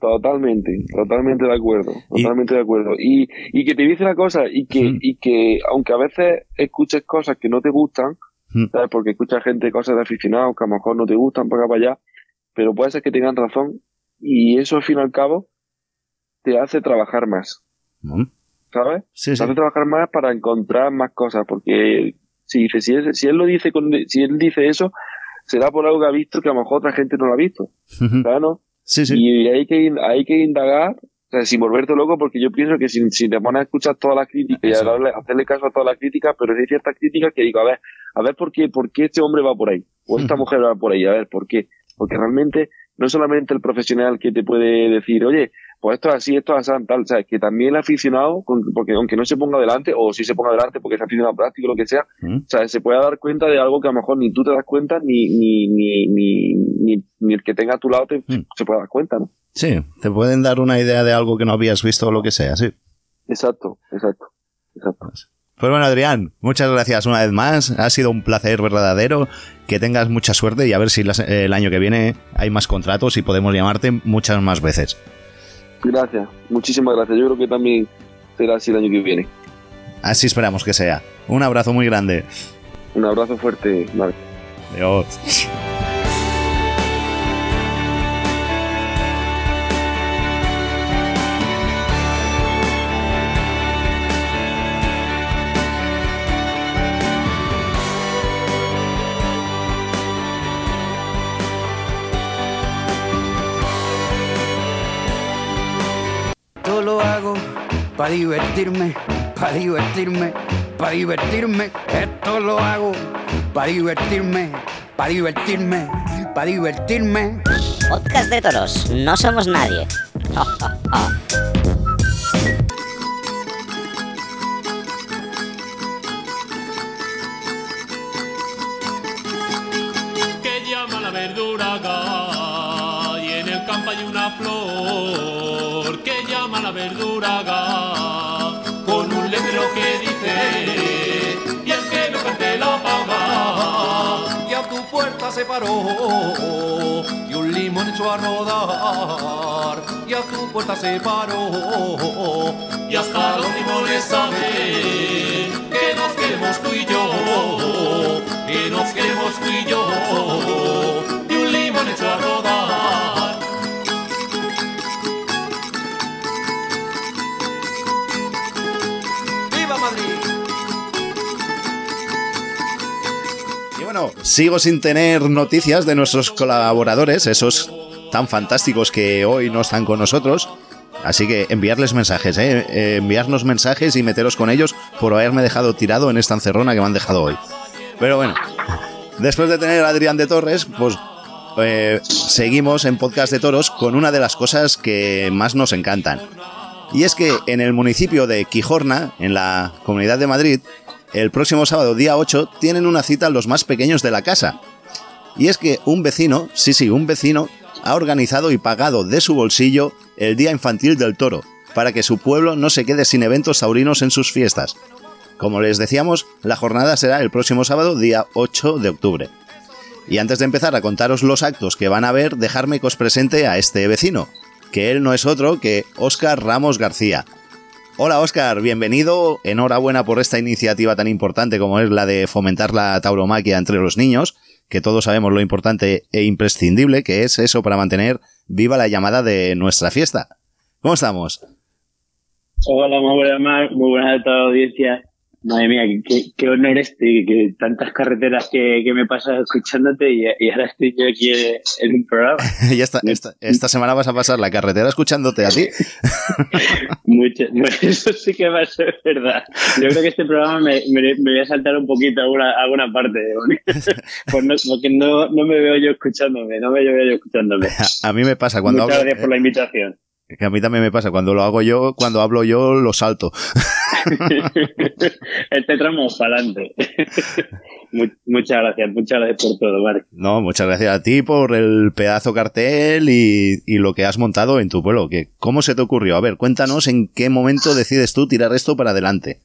Totalmente, totalmente de acuerdo, Y- totalmente de acuerdo. Y, y que te dice una cosa, y que, Mm. y que aunque a veces escuches cosas que no te gustan, Mm. ¿sabes? Porque escuchas gente cosas de aficionados que a lo mejor no te gustan para acá para allá, pero puede ser que tengan razón, y eso al fin y al cabo te hace trabajar más, ¿Mm? ¿sabes? Sí, Te sí. hace trabajar más para encontrar más cosas, porque si dice, si, él- si él lo dice con, si él dice eso, será por algo que ha visto que a lo mejor otra gente no lo ha visto, Ujú. ¿sabes? no? Sí, sí. Y hay que, hay que indagar, o sea, sin volverte loco, porque yo pienso que si, si te pones a escuchar todas las críticas y darle- hacerle caso a todas las críticas, pero hay ciertas críticas que digo, a ver, a ver por qué, por qué este hombre va por ahí, o esta mujer va por ahí, a ver, ¿por qué? Porque realmente no es solamente el profesional que te puede decir, oye, pues esto es así, esto es así, tal, ¿sabes? Que también el aficionado, porque aunque no se ponga delante, o si se ponga delante porque es aficionado práctico, lo que sea, ¿Mm? o sea, se puede dar cuenta de algo que a lo mejor ni tú te das cuenta, ni, ni, ni, ni, ni, ni el que tenga a tu lado te, Mm. se puede dar cuenta, ¿no? Sí, te pueden dar una idea de algo que no habías visto o lo que sea, sí. Exacto, exacto, exacto. Pues bueno, Adrián, muchas gracias una vez más. Ha sido un placer verdadero. Que tengas mucha suerte y a ver si las- el año que viene hay más contratos y podemos llamarte muchas más veces. Gracias, muchísimas gracias. Yo creo que también será así el año que viene. Así esperamos que sea. Un abrazo muy grande. Un abrazo fuerte, Marc. Adiós. Para divertirme, para divertirme, para divertirme. Esto lo hago para divertirme, para divertirme, para divertirme. Podcast de toros, no somos nadie. se paró y un limón echó a rodar y a tu puerta se paró y hasta los limones saben que nos queremos tú y yo, que nos queremos tú y yo, y un limón echó a rodar. Sigo sin tener noticias de nuestros colaboradores, esos tan fantásticos que hoy no están con nosotros. Así que enviarles mensajes, ¿eh? Eh, enviarnos mensajes y meteros con ellos por haberme dejado tirado en esta encerrona que me han dejado hoy. Pero bueno, después de tener a Adrián de Torres, pues eh, seguimos en Podcast de Toros con una de las cosas que más nos encantan. Y es que en el municipio de Quijorna, en la Comunidad de Madrid, el próximo sábado, día 8, tienen una cita los más pequeños de la casa. Y es que un vecino, sí, sí, un vecino, ha organizado y pagado de su bolsillo el Día Infantil del Toro, para que su pueblo no se quede sin eventos taurinos en sus fiestas. Como les decíamos, la jornada será el próximo sábado, día 8 de octubre. Y antes de empezar a contaros los actos que van a ver, dejarme que os presente a este vecino, que él no es otro que Óscar Ramos García. Hola Óscar, bienvenido, enhorabuena por esta iniciativa tan importante como es la de fomentar la tauromaquia entre los niños, que todos sabemos lo importante e imprescindible que es eso para mantener viva la llamada de nuestra fiesta. ¿Cómo estamos? Hola, muy buenas, muy buenas a toda la audiencia. Madre mía, qué, qué honor este, que tantas carreteras que, que me pasas escuchándote y, y ahora estoy yo aquí en un programa. ya esta, esta, esta, semana vas a pasar la carretera escuchándote a ti. Mucho, eso sí que va a ser verdad. Yo creo que este programa me, me, me voy a saltar un poquito alguna, alguna parte, pues no, porque no, no me veo yo escuchándome, no me veo yo escuchándome. A, a mí me pasa cuando Muchas hablo, gracias por la invitación. Que a mí también me pasa, cuando lo hago yo, cuando hablo yo, lo salto. este tramo para adelante. muchas gracias, muchas gracias por todo, Marc. No, muchas gracias a ti por el pedazo cartel y, y, lo que has montado en tu pueblo. Que, ¿Cómo se te ocurrió? A ver, cuéntanos en qué momento decides tú tirar esto para adelante.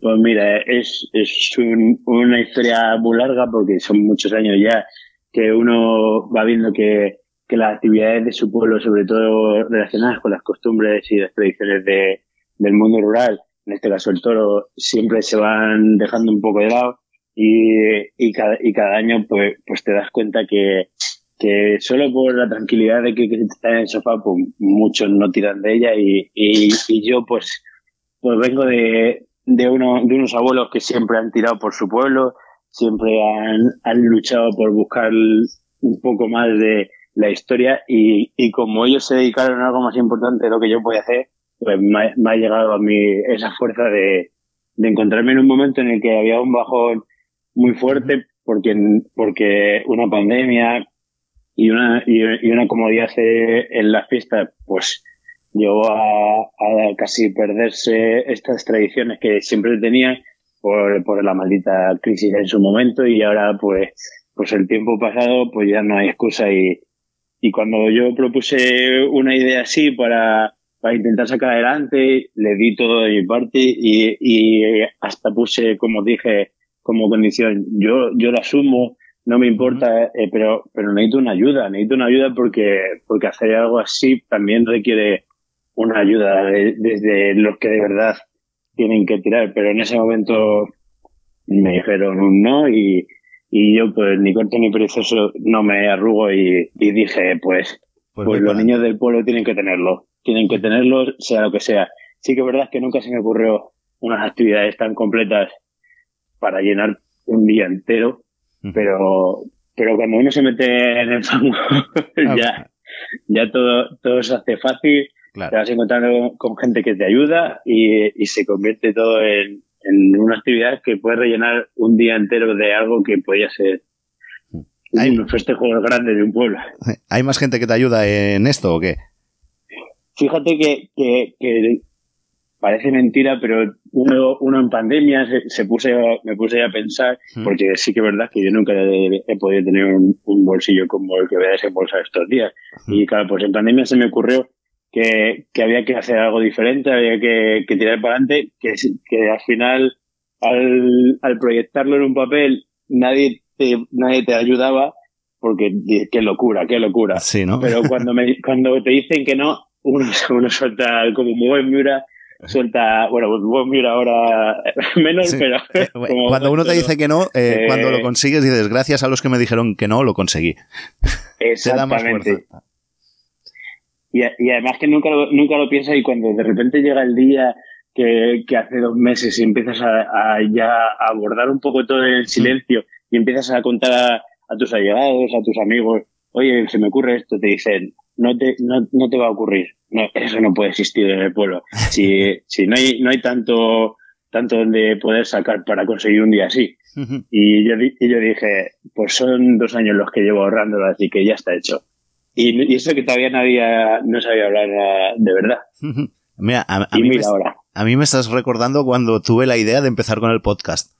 Pues mira, es, es un, una historia muy larga porque son muchos años ya que uno va viendo que, que las actividades de su pueblo, sobre todo relacionadas con las costumbres y las tradiciones de, del mundo rural, en este caso el toro, siempre se van dejando un poco de lado y, y, cada, y cada año pues, pues te das cuenta que, que solo por la tranquilidad de que, que estás en el sofá, pues muchos no tiran de ella y, y, y yo pues, pues vengo de, de, uno, de unos abuelos que siempre han tirado por su pueblo, siempre han, han luchado por buscar un poco más de la historia y, y como ellos se dedicaron a algo más importante de lo que yo podía hacer, pues me ha, llegado a mí esa fuerza de, de encontrarme en un momento en el que había un bajón muy fuerte porque, porque una pandemia y una, y, y una comodidad en la fiesta, pues llevó a, a, casi perderse estas tradiciones que siempre tenía por, por la maldita crisis en su momento y ahora pues, pues el tiempo pasado pues ya no hay excusa y, y cuando yo propuse una idea así para, para intentar sacar adelante, le di todo de mi parte y, y hasta puse, como dije, como condición, yo, yo lo asumo, no me importa, eh, pero, pero necesito una ayuda, necesito una ayuda porque, porque hacer algo así también requiere una ayuda de, desde los que de verdad tienen que tirar, pero en ese momento me dijeron un no y, y yo pues ni corto ni perezoso no me arrugo y, y dije pues, pues, pues los niños del pueblo tienen que tenerlo, tienen que tenerlo sea lo que sea. Sí que es verdad que nunca se me ocurrió unas actividades tan completas para llenar un día entero, pero, pero cuando uno se mete en el fango, ya, ya todo, todo se hace fácil, claro. te vas encontrando con gente que te ayuda y, y se convierte todo en, en una actividad que puede rellenar un día entero de algo que podía ser ¿Hay, un festejo grande de un pueblo. ¿Hay más gente que te ayuda en esto o qué? Fíjate que, que, que parece mentira, pero uno, uno en pandemia se, se puse, me puse a pensar, mm. porque sí que es verdad que yo nunca he, he podido tener un, un, bolsillo como el que voy a desembolsar estos días. Mm. Y claro, pues en pandemia se me ocurrió que, que había que hacer algo diferente, había que, que tirar para adelante, que, que al final, al, al proyectarlo en un papel, nadie te, nadie te ayudaba porque qué locura, qué locura. Sí, ¿no? Pero cuando me, cuando te dicen que no, uno, uno suelta como muy buen Miura, suelta, bueno, pues buen Miura ahora menos, Sí. pero Eh, como- cuando uno te dice que no, eh, eh, cuando lo consigues dices, gracias a los que me dijeron que no, lo conseguí. Te da más Exactamente. fuerza. Y, y además que nunca lo, nunca lo piensas y cuando de repente llega el día que, que hace dos meses y empiezas a, a ya a abordar un poco todo el silencio y empiezas a contar a, a tus allegados, a tus amigos, oye, se me ocurre esto, te dicen, no te, no, no te va a ocurrir. No, eso no puede existir en el pueblo. Si, si no hay, no hay tanto, tanto donde poder sacar para conseguir un día así. Y yo, y yo dije, pues son dos años los que llevo ahorrándolo, así que ya está hecho. Y, y eso que todavía no, había, no sabía hablar eh, de verdad. Mira, a, a y mí me, mira ahora. a mí me estás recordando cuando tuve la idea de empezar con el podcast.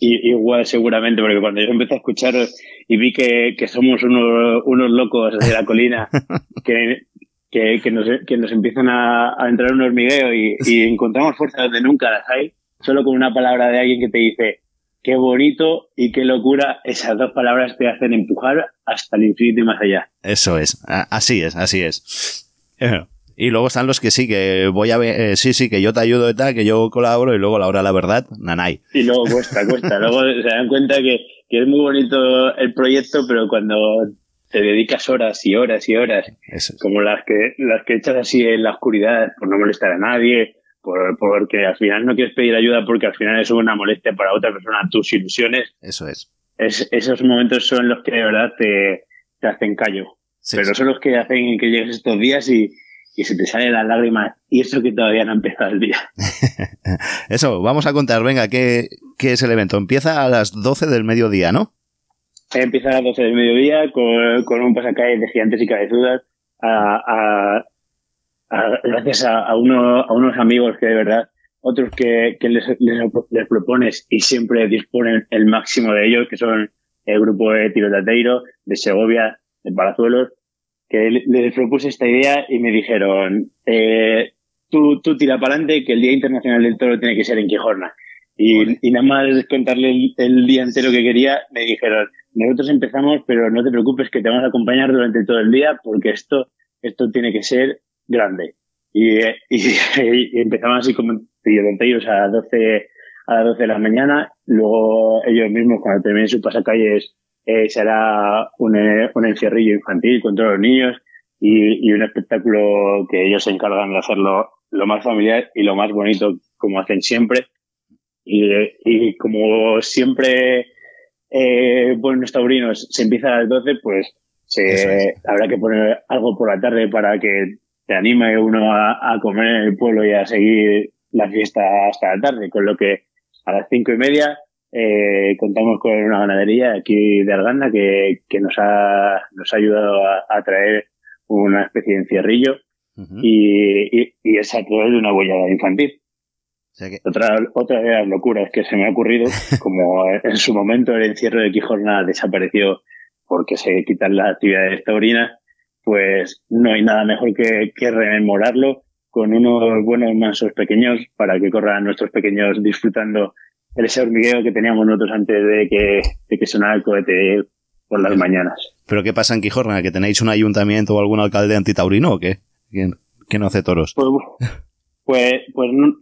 Y, igual seguramente, porque cuando yo empecé a escucharos y vi que, que somos unos, unos locos de la colina que, que, que, nos, que nos empiezan a, a entrar un hormigueo y, y encontramos fuerza donde nunca las hay, solo con una palabra de alguien que te dice qué bonito y qué locura, esas dos palabras te hacen empujar hasta el infinito y más allá. Eso es, así es, así es. Y luego están los que sí, que voy a ver, eh, sí, sí, que yo te ayudo y tal, que yo colaboro y luego la hora la verdad, nanay. Y luego cuesta, cuesta. Luego se dan cuenta que, que es muy bonito el proyecto, pero cuando te dedicas horas y horas y horas, Eso como las que, las que echas así en la oscuridad por no molestar a nadie, por, porque al final no quieres pedir ayuda porque al final es una molestia para otra persona tus ilusiones, Eso es. es, esos momentos son los que de verdad te, te hacen callo. Sí, pero sí. son los que hacen que llegues estos días y, y se te salen las lágrimas. Y eso que todavía no ha empezado el día. Eso, vamos a contar, venga, ¿qué, ¿qué es el evento? Empieza a las 12 del mediodía, ¿no? Empieza a las 12 del mediodía con, con un pasacalles de gigantes y cabezudas. A, a- a- gracias a, a uno- a unos amigos que de verdad, otros que, que les, les, les propones y siempre disponen el máximo de ellos, que son el grupo de Tirotateiro, de Segovia, de Palazuelos, que le- les propuse esta idea y me dijeron, eh, tú, tú tira para adelante que el Día Internacional del Toro tiene que ser en Quijorna. Y, y nada más contarle el, el día entero que quería, me dijeron, nosotros empezamos, pero no te preocupes que te vamos a acompañar durante todo el día porque esto, esto tiene que ser grande. Y, y, y empezamos así como tiroteos a las 12, a las 12 de la mañana. Luego ellos mismos, cuando terminen su pasacalles, eh, se hará un, un encierrillo infantil con todos los niños y, y un espectáculo que ellos se encargan de hacerlo lo más familiar y lo más bonito como hacen siempre. Y, y como siempre, eh, buenos taurinos, se empieza a las 12, pues se, es. habrá que poner algo por la tarde para que te anime uno a, a comer en el pueblo y a seguir la fiesta hasta la tarde. Con lo que a las cinco y media eh, contamos con una ganadería aquí de Arganda que, que nos, ha, nos ha ayudado a, a traer una especie de encierrillo Ujú. y, y, y es a través de una bollada infantil. O sea que- Otra, otra de las locuras que se me ha ocurrido, como en su momento el encierro de Quijorna desapareció porque se quitan las actividades taurinas, pues no hay nada mejor que, que rememorarlo con unos buenos mansos pequeños para que corran nuestros pequeños disfrutando ese hormigueo que teníamos nosotros antes de que, de que sonara el cohete por las mañanas. ¿Pero qué pasa en Quijorna? ¿Que tenéis un ayuntamiento o algún alcalde antitaurino o qué? ¿Quién, quién no hace toros? Pues, pues, pues no-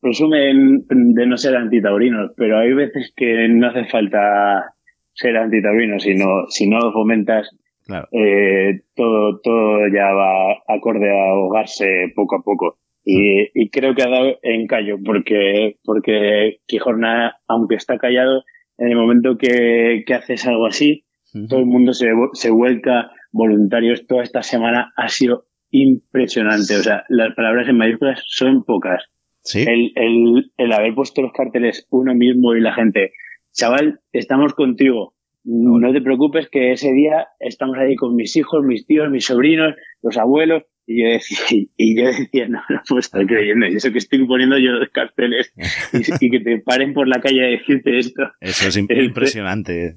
presumen de no ser antitaurinos, pero hay veces que no hace falta ser antitaurinos, sino si no fomentas, Claro. eh, todo, todo ya va acorde a ahogarse poco a poco. Y, y creo que ha dado en callo, porque, porque Quijorna, aunque está callado, en el momento que, que haces algo así, todo el mundo se, se vuelca, voluntarios, toda esta semana ha sido impresionante. O sea, las palabras en mayúsculas son pocas. ¿Sí? El, el, el haber puesto los carteles uno mismo y la gente, chaval, estamos contigo. No te preocupes que ese día estamos ahí con mis hijos, mis tíos, mis sobrinos, los abuelos. Y yo decía, y yo decía no, no puedo estar creyendo. Y eso que estoy poniendo yo los carteles y, y que te paren por la calle a decirte esto. Eso es El- impresionante.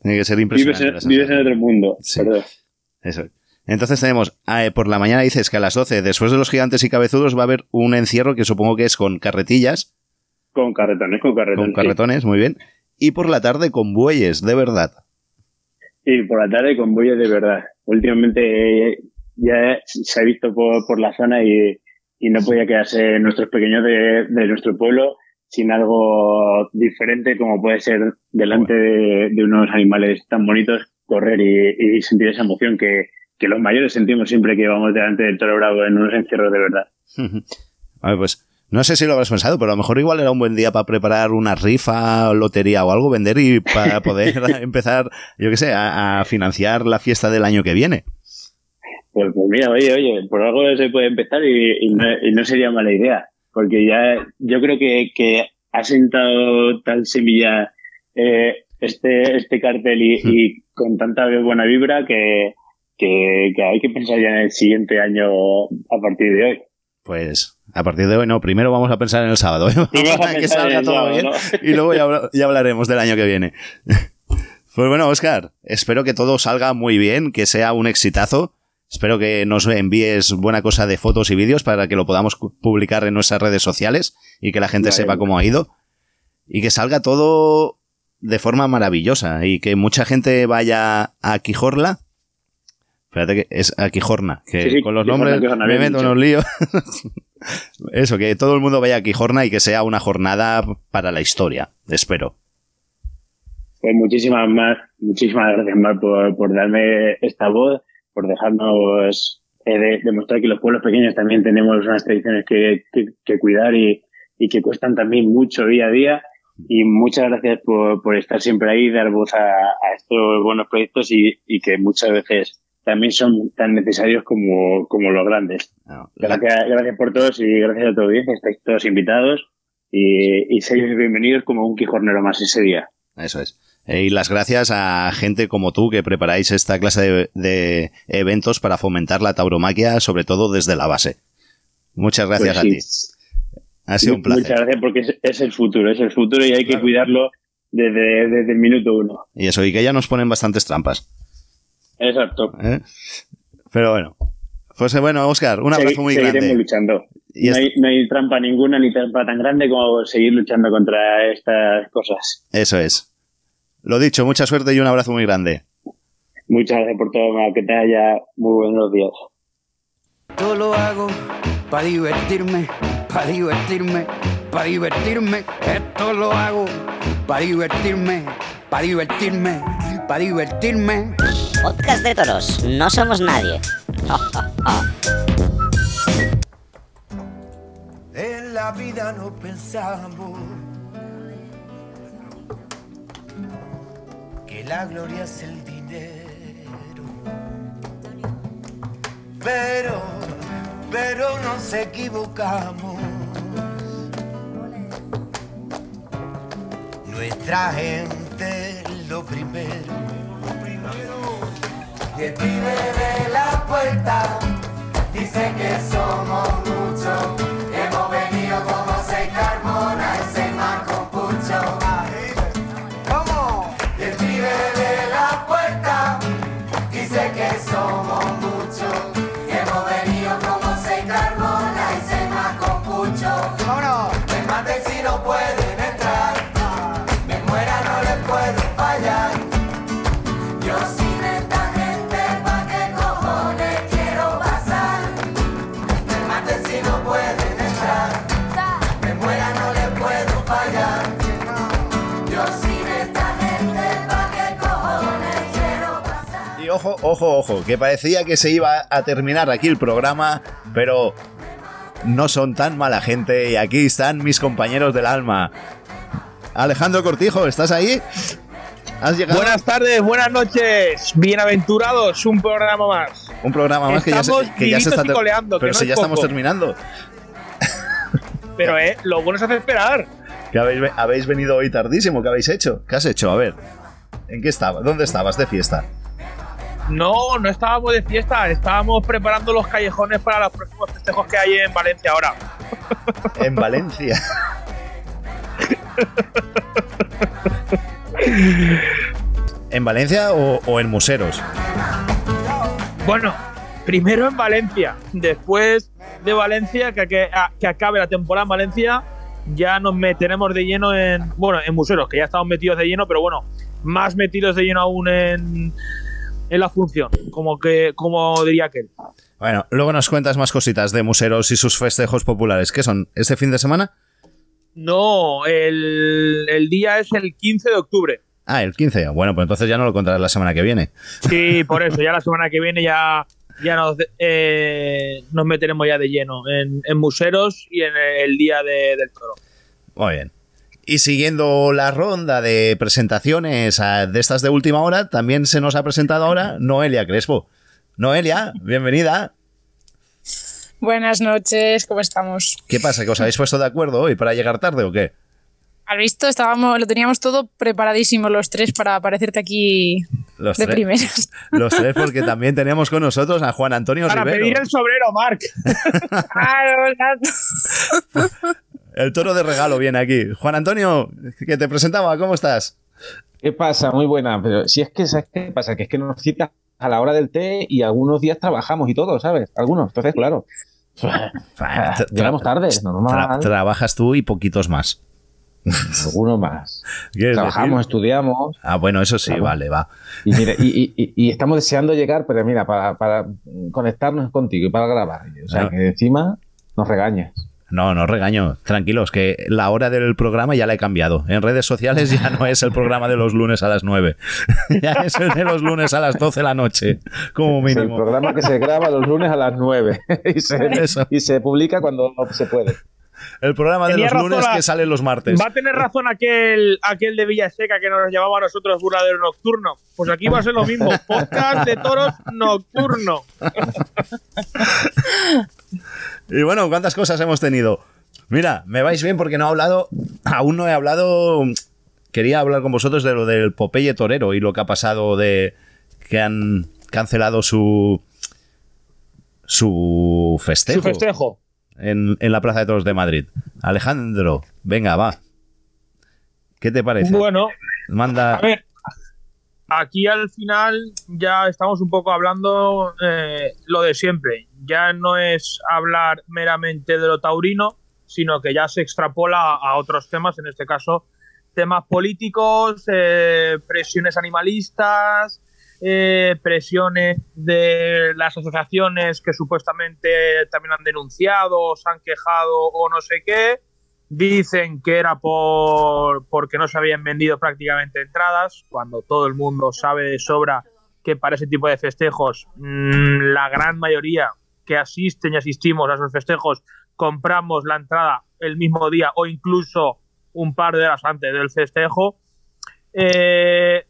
Tiene que ser Vives impresionante. en, vives en otro mundo. Sí. Perdón. Eso. Entonces tenemos, ah, eh, por la mañana dices que a las 12, después de los gigantes y cabezudos, va a haber un encierro que supongo que es con carretillas, Con carretones, con carretones. con carretones, muy bien. Y por la tarde con bueyes, de verdad. Y por la tarde con bueyes de verdad. Últimamente eh, ya se ha visto por, por la zona y, y no podía quedarse nuestros pequeños de, de nuestro pueblo sin algo diferente como puede ser delante de, de unos animales tan bonitos correr y, y sentir esa emoción que, que los mayores sentimos siempre que vamos delante del toro bravo en unos encierros de verdad. A ver, pues no sé si lo habrás pensado, pero a lo mejor igual era un buen día para preparar una rifa, lotería o algo, vender y para poder empezar, yo qué sé, a, a financiar la fiesta del año que viene. Pues, pues mira, oye, oye, por algo se puede empezar y, y no, y no sería mala idea, porque ya yo creo que, que ha sentado tal semilla eh, este, este cartel y, y con tanta buena vibra que, que, que hay que pensar ya en el siguiente año a partir de hoy. Pues a partir de hoy no, primero vamos a pensar en el sábado, ¿eh? Para que salga todo sábado, bien ¿no? y luego ya, habla- ya hablaremos del año que viene. Pues bueno, Oscar, espero que todo salga muy bien, que sea un exitazo. Espero que nos envíes buena cosa de fotos y vídeos para que lo podamos publicar en nuestras redes sociales y que la gente Vale. sepa cómo ha ido. Y que salga todo de forma maravillosa y que mucha gente vaya a Quijorla. Espérate que es a Quijorna, que Sí, sí, con los Quijorna, nombres Quijorna, me meto en dicho. un lío. Eso, que todo el mundo vaya a Quijorna y que sea una jornada para la historia, espero. Pues muchísimas más, muchísimas gracias Mar por, por darme esta voz, por dejarnos eh, de- demostrar que los pueblos pequeños también tenemos unas tradiciones que, que, que cuidar y, y que cuestan también mucho día a día. Y muchas gracias por, por estar siempre ahí, dar voz a, a estos buenos proyectos y, y que muchas veces también son tan necesarios como, como los grandes. No, la- Gracias, gracias por todos y gracias a tu audiencia. Estáis todos invitados y, y seis bienvenidos como un quijornero más ese día. Eso es. Eh, Y las gracias a gente como tú que preparáis esta clase de, de eventos para fomentar la tauromaquia, sobre todo desde la base. Muchas gracias Pues a sí. ti. Ha sido un Muchas placer. gracias porque es, es el futuro, es el futuro y hay que Claro. cuidarlo desde, desde el minuto uno. Y eso, y que ya nos ponen bastantes trampas. Exacto. ¿eh? Pero bueno. Pues bueno, Oscar, un abrazo Segui- muy seguiremos grande. luchando. Y no, hay, no hay trampa ninguna ni trampa tan grande como seguir luchando contra estas cosas. Eso es. Lo dicho, mucha suerte y un abrazo muy grande. Muchas gracias por todo, que te haya muy buenos días. Todo lo hago para divertirme, para divertirme, para divertirme. Esto lo hago para divertirme, para divertirme, para divertirme. Podcast de toros, no somos nadie. En la vida no pensamos que la gloria es el dinero. Pero, pero nos equivocamos. Nuestra gente es lo primero. El pibe de la puerta dice que somos muchos. Hemos venido como seis carmona, ese más con pucho. ¿Cómo? El pibe de la puerta dice que somos muchos. Hemos venido como seis carmona, ese más con pucho. No pueden ojo, ojo, ojo, que parecía que se iba a terminar aquí el programa, pero no son tan mala gente y aquí están mis compañeros del alma. Alejandro Cortijo, ¿estás ahí? ¿Has llegado? Buenas tardes, buenas noches, bienaventurados, un programa más. Un programa más que ya, se, Estamos que ya se está coleando, que Pero no si es ya estamos terminando. Pero eh, lo bueno es hacer esperar. Que habéis, habéis venido hoy tardísimo, ¿qué habéis hecho? ¿Qué has hecho? A ver. ¿En qué estabas? ¿Dónde estabas de fiesta? No, no estábamos de fiesta, estábamos preparando los callejones para los próximos festejos que hay en Valencia ahora. En Valencia. ¿En Valencia o, o en Museros? Bueno, primero en Valencia, después de Valencia, que, que- a- que acabe la temporada en Valencia, ya nos meteremos de lleno en, bueno, en museros, que ya estamos metidos de lleno, pero bueno, más metidos de lleno aún en, en la función, como que, como diría aquel. Bueno, luego nos cuentas más cositas de museros y sus festejos populares. ¿Qué son? ¿Este fin de semana? No, el, el día es el 15 de octubre. Ah, el 15. Bueno, pues entonces ya no lo contarás la semana que viene. Sí, por eso, ya la semana que viene ya, ya nos, eh, nos meteremos ya de lleno en, en museros y en el día de- del toro. Muy bien. Y siguiendo la ronda de presentaciones ah, de estas de última hora, también se nos ha presentado ahora Noelia Crespo. Noelia, bienvenida. Buenas noches, ¿cómo estamos? ¿Qué pasa? ¿Que os habéis puesto de acuerdo hoy para llegar tarde o qué? ¿Has visto? Estábamos, lo teníamos todo preparadísimo los tres para aparecerte aquí Los de tres. primeras. Los tres, porque también teníamos con nosotros a Juan Antonio Para Rivero. pedir el sobrero, Marc. Claro. El toro de regalo viene aquí. Juan Antonio, que te presentaba, ¿cómo estás? ¿Qué pasa? Muy buena. Pero si es que, ¿sabes qué pasa? Que es que nos citas a la hora del té y algunos días trabajamos y todo, ¿sabes? Algunos. Entonces, claro. Llegamos tarde, normal. tra- trabajas tú y poquitos más. Algunos más. ¿Quieres Trabajamos, decir? estudiamos. Ah, bueno, eso sí, Claro. vale, va. Y, mira, y, y- y- y estamos deseando llegar, pero mira, para, para conectarnos contigo y para grabar. O sea, Ah. que encima nos regañas. No, no regaño. Tranquilos, que la hora del programa ya la he cambiado. En redes sociales ya no es el programa de los lunes a las 9. ya es el de los lunes a las 12 de la noche, como Es el mínimo. programa que se graba los lunes a las 9 y, se, y se publica cuando se puede. El programa de Tenía los lunes que sale los martes. Va a tener razón aquel, aquel de Villaseca que nos llamaba a nosotros burladero nocturno. Pues aquí va a ser lo mismo. Podcast de toros nocturno. Y bueno, ¿cuántas cosas hemos tenido? Mira, me vais bien porque no he hablado, aún no he hablado, quería hablar con vosotros de lo del Popeye Torero y lo que ha pasado de que han cancelado su su festejo, Su festejo. En, en la Plaza de Toros de Madrid. Alejandro, venga, va. ¿Qué te parece? Bueno, Manda. a ver. Aquí al final ya estamos un poco hablando eh, lo de siempre. Ya no es hablar meramente de lo taurino, sino que ya se extrapola a otros temas, en este caso temas políticos, eh, presiones animalistas, eh, presiones de las asociaciones que supuestamente también han denunciado, se han quejado o no sé qué. Dicen que era por porque no se habían vendido prácticamente entradas, cuando todo el mundo sabe de sobra que para ese tipo de festejos mmm, la gran mayoría que asisten y asistimos a esos festejos compramos la entrada el mismo día o incluso un par de horas antes del festejo. Eh,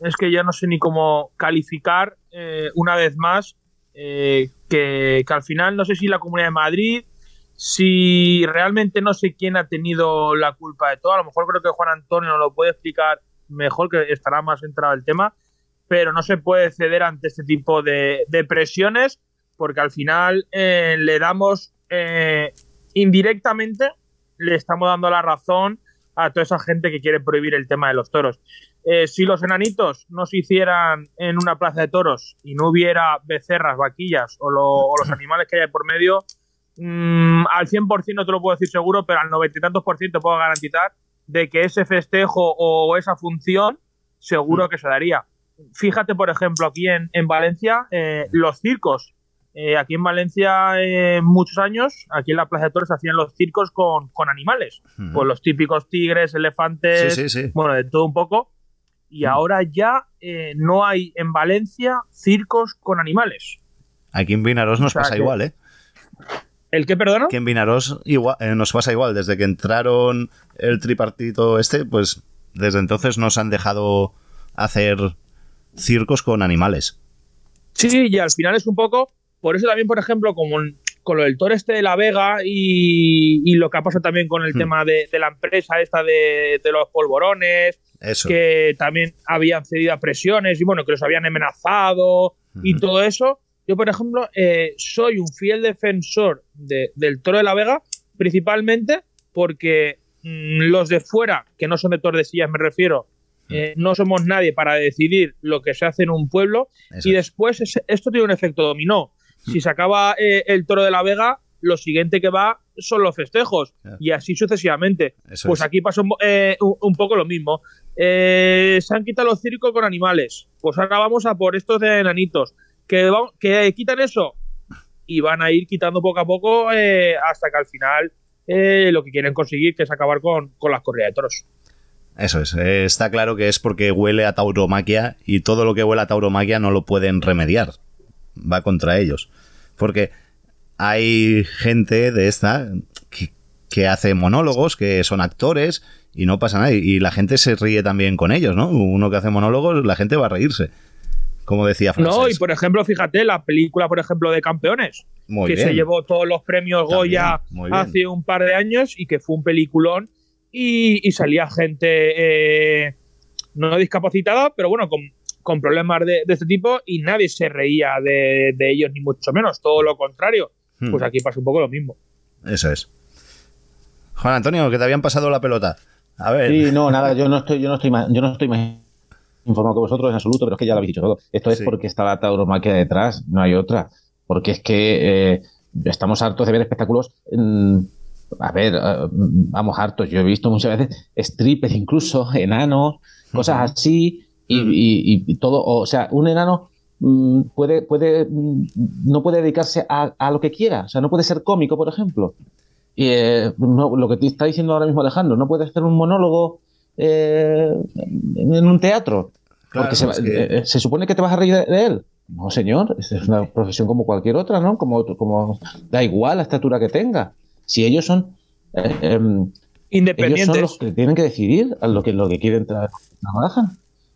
es que ya no sé ni cómo calificar eh, una vez más eh, que, que, al final no sé si la Comunidad de Madrid, si realmente no sé quién ha tenido la culpa de todo, a lo mejor creo que Juan Antonio nos lo puede explicar mejor, que estará más centrado el tema, pero no se puede ceder ante este tipo de, presiones porque al final eh, le damos indirectamente, le estamos dando la razón a toda esa gente que quiere prohibir el tema de los toros. Eh, si los enanitos no se hicieran en una plaza de toros y no hubiera becerras, vaquillas o, lo, o los animales que hay por medio, mmm, al 100% no te lo puedo decir seguro, pero al 90 y tantos por ciento puedo garantizar de que ese festejo o esa función seguro que se daría. Fíjate, por ejemplo, aquí en, en Valencia, eh, los circos. Eh, aquí en Valencia, eh, muchos años, aquí en la Plaza de Toros hacían los circos con, con animales. Mm. Pues los típicos tigres, elefantes, Sí, sí, sí. bueno, de todo un poco. Y ahora ya eh, no hay en Valencia circos con animales. Aquí en Vinaros nos O sea pasa que- igual, ¿eh? ¿El qué, perdona? Que en Vinaros igual, eh, nos pasa igual. Desde que entraron el tripartito este, pues desde entonces nos han dejado hacer circos con animales. Sí, y al final es un poco. Por eso también, por ejemplo, como en- con lo del toro este de la Vega y, y lo que ha pasado también con el Hmm. tema de, de la empresa esta de, de los polvorones, Eso. que también habían cedido a presiones y bueno, que los habían amenazado y todo eso. Yo, por ejemplo, eh, soy un fiel defensor de- del toro de la Vega, principalmente porque mm, los de fuera, que no son de Tordesillas, me refiero, eh, no somos nadie para decidir lo que se hace en un pueblo Eso y es. después es- esto tiene un efecto dominó. Si se acaba eh, el toro de la Vega, lo siguiente que va son los festejos y así sucesivamente. Eso pues es. aquí pasó eh, un, poco lo mismo. Eh, se han quitado los circos con animales. Pues ahora vamos a por estos de enanitos. Que, va- que quitan eso y van a ir quitando poco a poco eh, hasta que al final lo que quieren conseguir que es acabar con, con las corridas de toros. Eso es. está claro que es porque huele a tauromaquia y todo lo que huele a tauromaquia no lo pueden remediar. Va contra ellos. Porque hay gente de esta que, que hace monólogos, que son actores y no pasa nada. Y la gente se ríe también con ellos, ¿no? Uno que hace monólogos, la gente va a reírse. Como decía Francesc. No, y por ejemplo, fíjate, la película, por ejemplo, de Campeones, Muy que bien. se llevó todos los premios Goya hace un par de años y que fue un peliculón y, y salía gente eh, no discapacitada, pero bueno, con, con problemas de, de este tipo y nadie se reía de, de ellos, ni mucho menos, todo lo contrario. Hmm. Pues aquí pasa un poco lo mismo. Eso es. Juan Antonio, que te habían pasado la pelota. A ver. Sí, no, nada, yo no estoy, yo no estoy más, yo no estoy más informado que vosotros en absoluto, pero es que ya lo habéis dicho todo. Esto es Sí. porque está la tauromaquia detrás, no hay otra. Porque es que eh, estamos hartos de ver espectáculos. mm, a ver, eh, vamos hartos. Yo he visto muchas veces strippers, incluso enanos, cosas así, y, y- y todo. O sea, un enano puede, puede, mm, no puede dedicarse a, a lo que quiera. O sea, no puede ser cómico, por ejemplo. Y, eh, no, lo que te está diciendo ahora mismo Alejandro, no puede hacer un monólogo eh, en un teatro. Claro, porque se, es que- eh, se supone que te vas a reír de, de él. No, señor, es una profesión como cualquier otra, ¿no? Como, como da igual la estatura que tenga. Si ellos son eh, em, ellos Independientes. son los que tienen que decidir a lo que, lo que quieren tra- trabajar.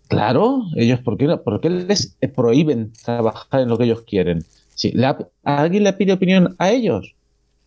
Claro, ellos, ¿por qué, no- por qué les prohíben trabajar en lo que ellos quieren? Si ha- ¿Alguien le pide opinión a ellos?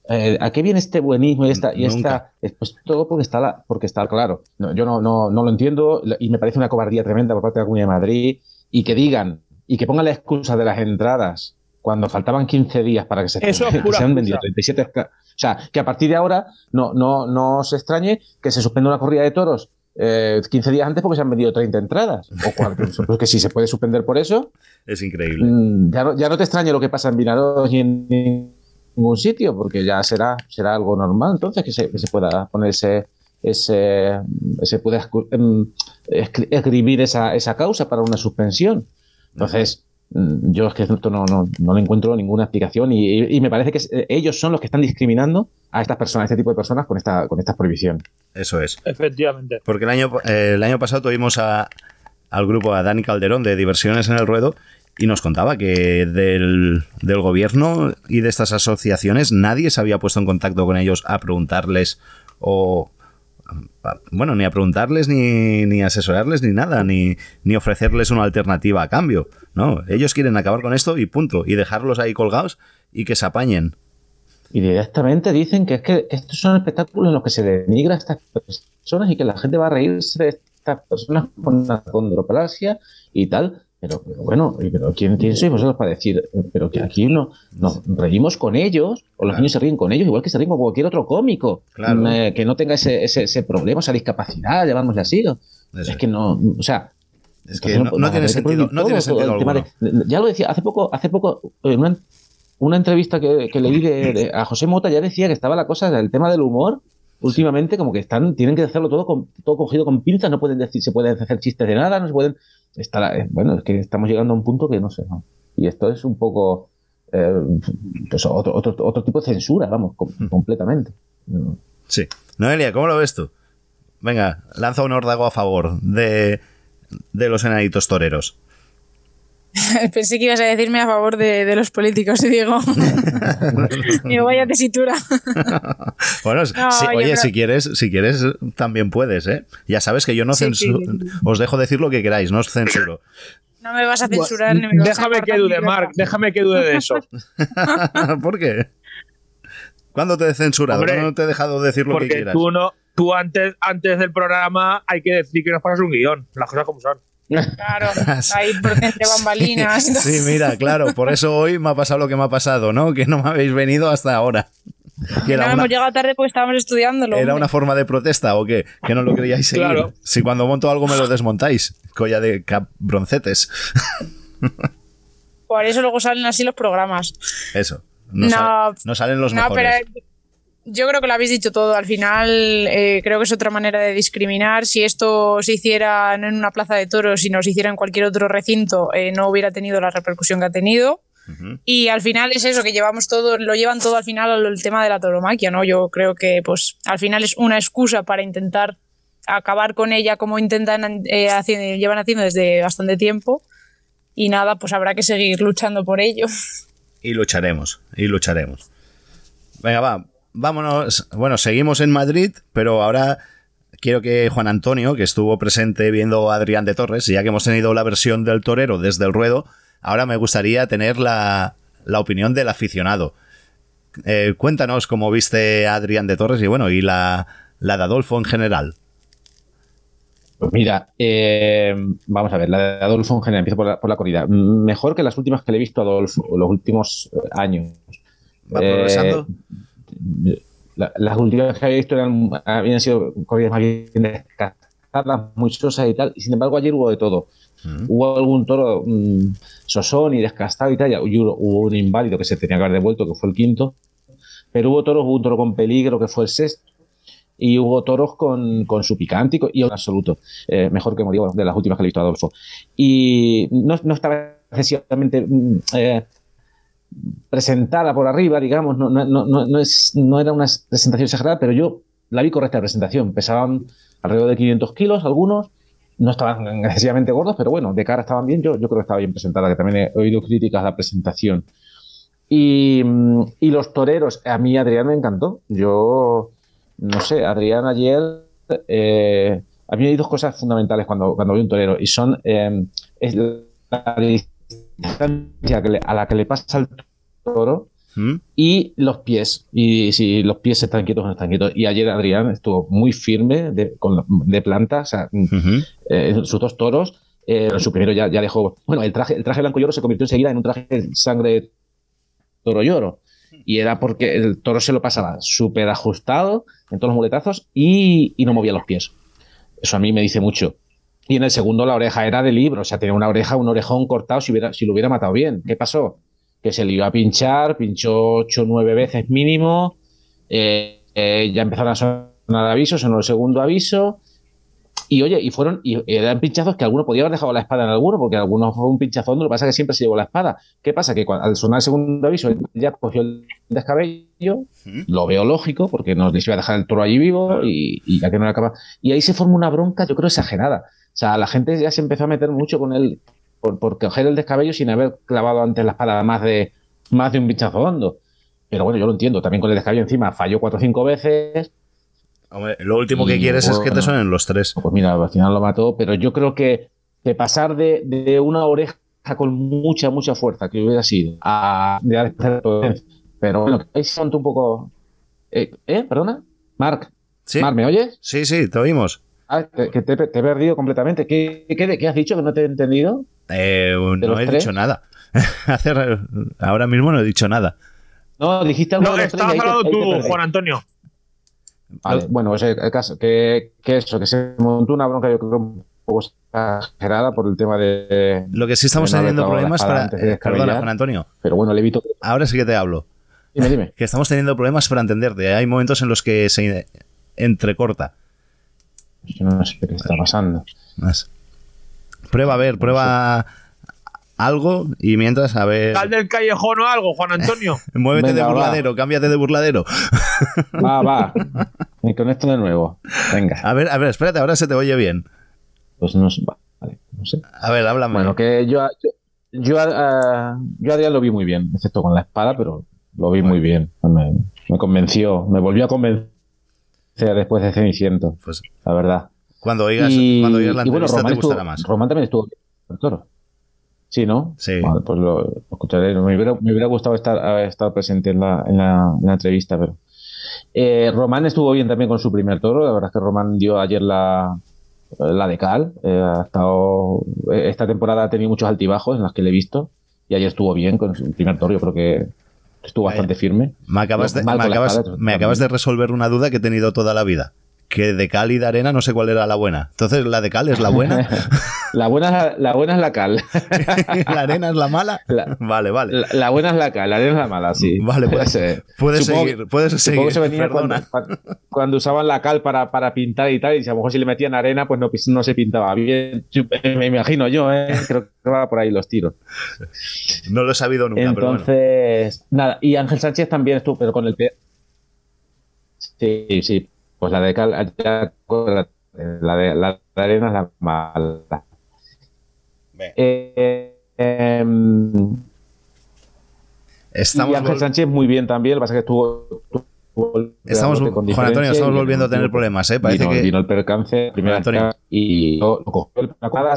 Eh, ¿A qué viene este buenismo y esta, y esta Pues todo porque está, la- porque está claro. No, yo no, no, no lo entiendo y me parece una cobardía tremenda por parte de la Comunidad de Madrid y que digan y que pongan la excusa de las entradas cuando faltaban 15 días para que se, Eso es que se han vendido excusa. 37 esca- O sea, que a partir de ahora no, no, no se extrañe que se suspenda una corrida de toros eh, 15 días antes porque se han vendido 30 entradas. O pues que si se puede suspender por eso, Es increíble. mm, ya no, ya no te extrañe lo que pasa en Vinaroz y en ningún sitio, porque ya será, será algo normal entonces que se, que se pueda poner ese, se pueda escu- em, escri- escribir esa, esa causa para una suspensión. Entonces, yo es que esto no, no, no le encuentro ninguna explicación y, y- y me parece que es- eh, ellos son los que están discriminando a estas personas, a este tipo de personas con esta, con esta prohibición. Eso es. Efectivamente. Porque el año, eh, el año pasado tuvimos a- al grupo, a Dani Calderón de Diversiones en el Ruedo, y nos contaba que del, del gobierno y de estas asociaciones nadie se había puesto en contacto con ellos a preguntarles o... Bueno, ni a preguntarles, ni, ni asesorarles, ni nada, ni, ni ofrecerles una alternativa a cambio. No, ellos quieren acabar con esto y punto. Y dejarlos ahí colgados y que se apañen. Y directamente dicen que es que estos son espectáculos en los que se denigra a estas personas y que la gente va a reírse de estas personas con una condroplasia y tal. Pero, pero bueno, pero ¿quién, quién sois vosotros para decir? Pero que aquí no, nos reímos con ellos, o los niños se ríen con ellos, igual que se ríen con cualquier otro cómico, Claro. eh, que no tenga ese, ese, ese problema, esa discapacidad, llamámosle así. ¿no? Es que no, o sea, Es que entonces no, no habrá tiene que sentido, no tiene todo, sentido el de- ya lo decía, hace poco, hace poco, en una, una entrevista que, que leí de, de- a José Mota ya decía que estaba la cosa del tema del humor. Últimamente, como que están, tienen que hacerlo todo con, todo cogido con pinzas, no pueden decir, se pueden hacer chistes de nada, no se pueden. Está, eh, bueno, es que estamos llegando a un punto que no sé, ¿no? Y esto es un poco eh, pues otro, otro, otro tipo de censura, vamos, com- completamente. Sí. Noelia, ¿cómo lo ves tú? Venga, lanza un órdago a favor de, de los enanitos toreros. Pensé que ibas a decirme a favor de, de los políticos, y digo. Vaya tesitura. Bueno, No, si- yo oye, creo- si quieres, si quieres, también puedes, ¿eh? Ya sabes que yo no Sí, censuro. sí. Os dejo decir lo que queráis, no os censuro. No me vas a censurar ni me vas a Déjame que dude, mi Marc, déjame que dude de eso. ¿Por qué? ¿Cuándo te he censurado? Hombre, ¿Cuándo te he dejado decir lo que quieras? tú no, tú antes, antes del programa hay que decir que nos pasas un guion, las cosas como son. Claro, ahí por entre bambalinas. Sí, mira, claro, por eso hoy me ha pasado lo que me ha pasado, ¿no? Que no me habéis venido hasta ahora. Que no era hemos una, llegado tarde porque estábamos estudiándolo. ¿Era hombre. una forma de protesta o qué? Que no lo queríais seguir. Claro. Si cuando monto algo me lo desmontáis. Colla de cabroncetes. Por eso luego salen así los programas. Eso. No, No, sal- no salen los no, mejores. pero Yo creo que lo habéis dicho todo. Al final, eh, creo que es otra manera de discriminar. Si esto se hiciera no en una plaza de toros, sino se hiciera en cualquier otro recinto, eh, no hubiera tenido la repercusión que ha tenido. Y al final es eso, que llevamos todo, lo llevan todo al final al tema de la tauromaquia, ¿no? Yo creo que pues al final es una excusa para intentar acabar con ella como intentan eh, llevan haciendo desde bastante tiempo. Y nada, pues habrá que seguir luchando por ello. Y lucharemos, y lucharemos. Venga, va, vámonos. Bueno, seguimos en Madrid, pero ahora quiero que Juan Antonio, que estuvo presente viendo a Adrián de Torres, y ya que hemos tenido la versión del torero desde el ruedo, ahora me gustaría tener la, la opinión del aficionado. Eh, cuéntanos cómo viste a Adrián de Torres y bueno, y la, la de Adolfo en general. Pues mira, eh, vamos a ver, la de Adolfo en general, empiezo por la, por la corrida. Mejor que las últimas que le he visto a Adolfo, los últimos eh, años. ¿Va progresando? Eh, la- las últimas que había visto eran, habían sido corridas más bien descastadas, muy sosas y tal, y sin embargo ayer hubo de todo. Hubo algún toro mm, sosón y descastado y tal, y hubo, hubo un inválido que se tenía que haber devuelto, que fue el quinto, pero hubo toros, hubo un toro con peligro, que fue el sexto, y hubo toros con, con su picante y, en absoluto. Eh, mejor que digo, de las últimas que he visto a Adolfo. Y no, no estaba excesivamente mm, eh, presentada por arriba, digamos, no, no, no, no, es, no era una presentación exagerada, pero yo la vi correcta de presentación. Pesaban alrededor de 500 kilos algunos, no estaban excesivamente gordos, pero bueno, de cara estaban bien. Yo, yo creo que estaba bien presentada, que también he oído críticas a la presentación. Y, mm, y los toreros, a mí Adrián me encantó. Yo, no sé, Adrián ayer, eh, a mí hay dos cosas fundamentales cuando, cuando veo un torero y son eh, es la distancia a la que le pasa al toro y los pies. Y si los pies están quietos o no están quietos. Y ayer Adrián estuvo muy firme de, con de planta, o sea, eh, sus dos toros. eh, su primero ya, ya dejó. Bueno, el traje, el traje blanco y oro se convirtió enseguida en un traje de sangre toro y oro. Y era porque el toro se lo pasaba súper ajustado en todos los muletazos y, y no movía los pies. Eso a mí me dice mucho. Y en el segundo la oreja era de libro, o sea, tenía una oreja, un orejón cortado si, hubiera, si lo hubiera matado bien. ¿Qué pasó? Que se le iba a pinchar, pinchó 8 o 9 veces mínimo, eh, eh, ya empezaron a sonar avisos, sonó el segundo aviso, y oye, y fueron, y eran pinchazos que alguno podía haber dejado la espada en alguno, porque alguno fue un pinchazón, lo que pasa es que siempre se llevó la espada. ¿Qué pasa? Que cuando, al sonar el segundo aviso, él ya cogió el descabello, lo veo lógico, porque no les iba a dejar el toro allí vivo, y, y ya que no le acaba. Y ahí se forma una bronca, yo creo, exagerada. O sea, la gente ya se empezó a meter mucho con él por, por coger el descabello sin haber clavado antes la espada más de, más de un pinchazo hondo. Pero bueno, yo lo entiendo. También con el descabello encima falló cuatro o cinco veces. Hombre, lo último que quieres es luego, que te suenen los tres. Pues mira, al final lo mató, pero yo creo que, que pasar de, de una oreja con mucha, mucha fuerza que hubiera sido a de dar. Pero bueno, ahí se un poco. ¿Eh? ¿eh? ¿Perdona? Marc. Marc, ¿me oyes? Sí, sí, te oímos. Ah, que, que te, te he perdido completamente. ¿Qué, qué, qué has dicho que no te he entendido? Eh, no he tres? dicho nada. Hace ahora mismo no he dicho nada. No, dijiste algo No, de los estabas hablando tú. Juan Antonio. Vale, bueno, ese el caso, que, que eso, que se montó una bronca, yo creo, un poco exagerada por el tema de. Lo que sí estamos teniendo problemas para. de eh, perdona, Juan Antonio. Pero bueno, le evito. Ahora sí que te hablo. Dime, dime. Que estamos teniendo problemas para entenderte. Hay momentos en los que se entrecorta. Yo no sé qué está pasando. Más. Prueba a ver, prueba algo y mientras a ver. Sal del callejón o algo, Juan Antonio. Muévete Venga, de va. burladero, cámbiate de burladero. Va, va. Me conecto de nuevo. Venga. A ver, a ver, espérate, ahora se te oye bien. Pues no sé. Vale, no sé. A ver, háblame. Bueno, que yo, yo, yo, a- yo a Adrián lo vi muy bien, excepto con la espada, pero lo vi muy bien. Me, me convenció, me volvió a convencer después de Ceniciento, Pues la verdad. cuando oigas, Y- cuando oigas la bueno, entrevista Román te gustará estuvo- más. Román también estuvo bien, el toro. Sí, ¿no? Sí. Vale, pues lo, lo escucharé. Me hubiera, me hubiera gustado estar, estado presente en la, en la, en la entrevista, pero. Eh, Román estuvo bien también con su primer toro. La verdad es que Román dio ayer la, la de cal. Eh, ha estado, eh, esta temporada ha tenido muchos altibajos en las que le he visto. Y ayer estuvo bien con su primer toro. Yo creo que estuvo bastante firme. Me acabas, de, Mal me, con la acabas, espada, me acabas de resolver una duda que he tenido toda la vida. Que de cal y de arena no sé cuál era la buena. Entonces, ¿la de cal es la buena? la, buena, la buena es la cal. ¿La arena es la mala? vale, vale. La, la, buena es la cal, la arena es la mala, sí. Vale, puede ser. Puedes seguir, puedes seguir. Que se venía cuando, cuando, usaban la cal para, para, pintar y tal, y a lo mejor si le metían arena, pues no, no se pintaba bien. Me imagino yo, ¿eh? creo que va por ahí los tiros. No lo he sabido nunca, Entonces, pero bueno. nada, y Ángel Sánchez también estuvo, pero con el pie. Sí, sí. Pues la de cal, la, la de la de arena es la mala. Eh, eh, estamos y Ángel Sánchez muy bien también, lo que pasa es que estuvo, estuvo estamos, Juan Antonio, estamos volviendo a tener problemas, ¿eh? Parece vino, que... vino el percance, primera Antonio. y lo, lo cogió el cuadra,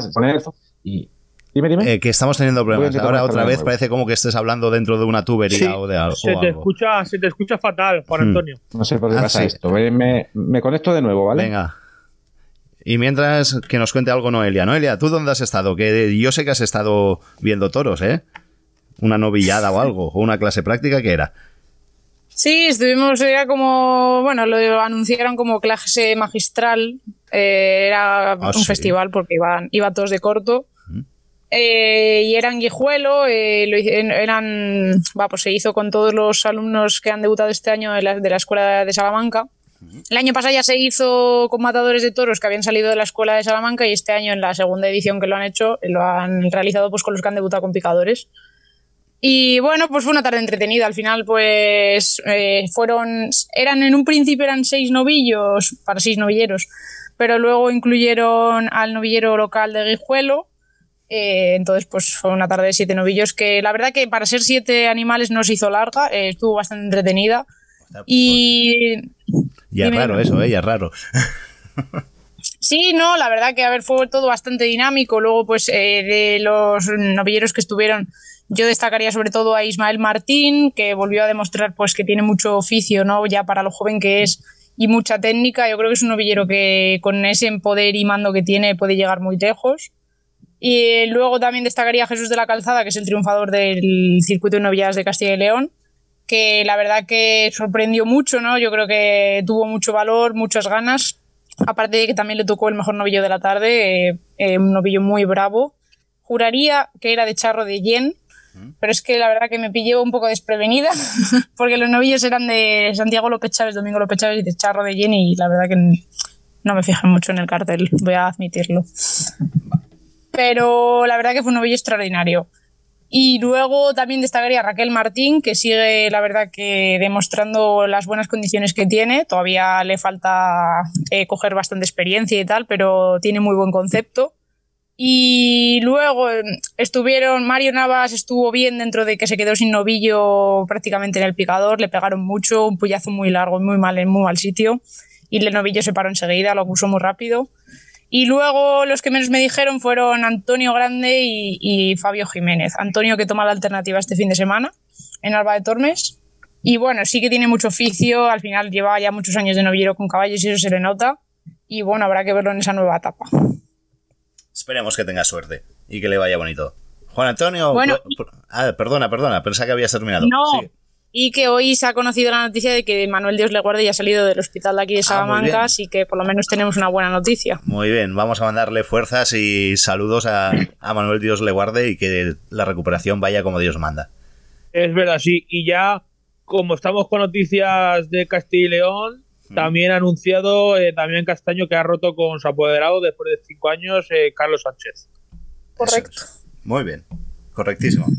y Dime, dime. Eh, que estamos teniendo problemas. Ahora otra vez parece como que estés hablando dentro de una tubería sí, o de algo. Se te, escucha, se te escucha fatal, Juan Antonio. Hmm. No sé por qué Ah, pasa sí. esto. Me, me, conecto de nuevo, ¿vale? Venga. Y mientras que nos cuente algo Noelia. Noelia, ¿tú dónde has estado? Que yo sé que has estado viendo toros, ¿eh? Una novillada o algo, o una clase práctica que era. Sí, estuvimos, era como, bueno, lo anunciaron como clase magistral, eh, era Ah, un sí. festival porque iban, iban todos de corto. Eh, y eran Guijuelo, eh, eran, va, pues se hizo con todos los alumnos que han debutado este año de la, de la escuela de Salamanca. El año pasado ya se hizo con matadores de toros que habían salido de la escuela de Salamanca y este año en la segunda edición que lo han hecho lo han realizado pues con los que han debutado con picadores. Y bueno, pues fue una tarde entretenida. Al final, pues eh, fueron, eran en un principio eran seis novillos para seis novilleros, pero luego incluyeron al novillero local de Guijuelo. Eh, entonces, pues fue una tarde de siete novillos que la verdad que para ser siete animales no se hizo larga, eh, estuvo bastante entretenida. Y Ya es raro eso, ¿eh? Ya es raro. Sí, no, la verdad que a ver, fue todo bastante dinámico. Luego, pues, eh, de los novilleros que estuvieron, yo destacaría sobre todo a Ismael Martín, que volvió a demostrar pues que tiene mucho oficio, ¿no? Ya para lo joven que es y mucha técnica. Yo creo que es un novillero que con ese poder y mando que tiene puede llegar muy lejos. Y luego también destacaría a Jesús de la Calzada, que es el triunfador del circuito de novilladas de Castilla y León, que la verdad que sorprendió mucho, ¿no? Yo creo que tuvo mucho valor, muchas ganas. Aparte de que también le tocó el mejor novillo de la tarde, eh, eh, un novillo muy bravo. Juraría que era de charro de yen, pero es que la verdad que me pilló un poco desprevenida, porque los novillos eran de Santiago López Chávez, Domingo López Chávez y de charro de yen, y la verdad que no me fijé mucho en el cartel, voy a admitirlo. Pero la verdad que fue un novillo extraordinario. Y luego también destacaría Raquel Martín, que sigue, la verdad, que demostrando las buenas condiciones que tiene. Todavía le falta eh, coger bastante experiencia y tal, pero tiene muy buen concepto. Y luego eh, estuvieron, Mario Navas estuvo bien dentro de que se quedó sin novillo prácticamente en el picador, le pegaron mucho, un puyazo muy largo, muy mal, en muy mal sitio. Y el novillo se paró enseguida, lo acusó muy rápido. Y luego los que menos me dijeron fueron Antonio Grande y, y Fabio Jiménez. Antonio que toma la alternativa este fin de semana en Alba de Tormes. Y bueno, sí que tiene mucho oficio, al final lleva ya muchos años de novillero con caballos y eso se le nota. Y bueno, habrá que verlo en esa nueva etapa. Esperemos que tenga suerte y que le vaya bonito. Juan Antonio. Bueno, ah, perdona, perdona, pensaba que habías terminado. No, Sí. Y que hoy se ha conocido la noticia de que Manuel Dios le guarde ya ha salido del hospital de aquí de Ah, muy Salamanca, bien. así que por lo menos tenemos una buena noticia. Muy bien, vamos a mandarle fuerzas y saludos a, a Manuel Dios le guarde y que la recuperación vaya como Dios manda. Es verdad, sí. Y ya, como estamos con noticias de Castilla y León, también ha anunciado eh, Damián Castaño que ha roto con su apoderado después de cinco años, eh, Carlos Sánchez. Correcto. Muy bien, correctísimo.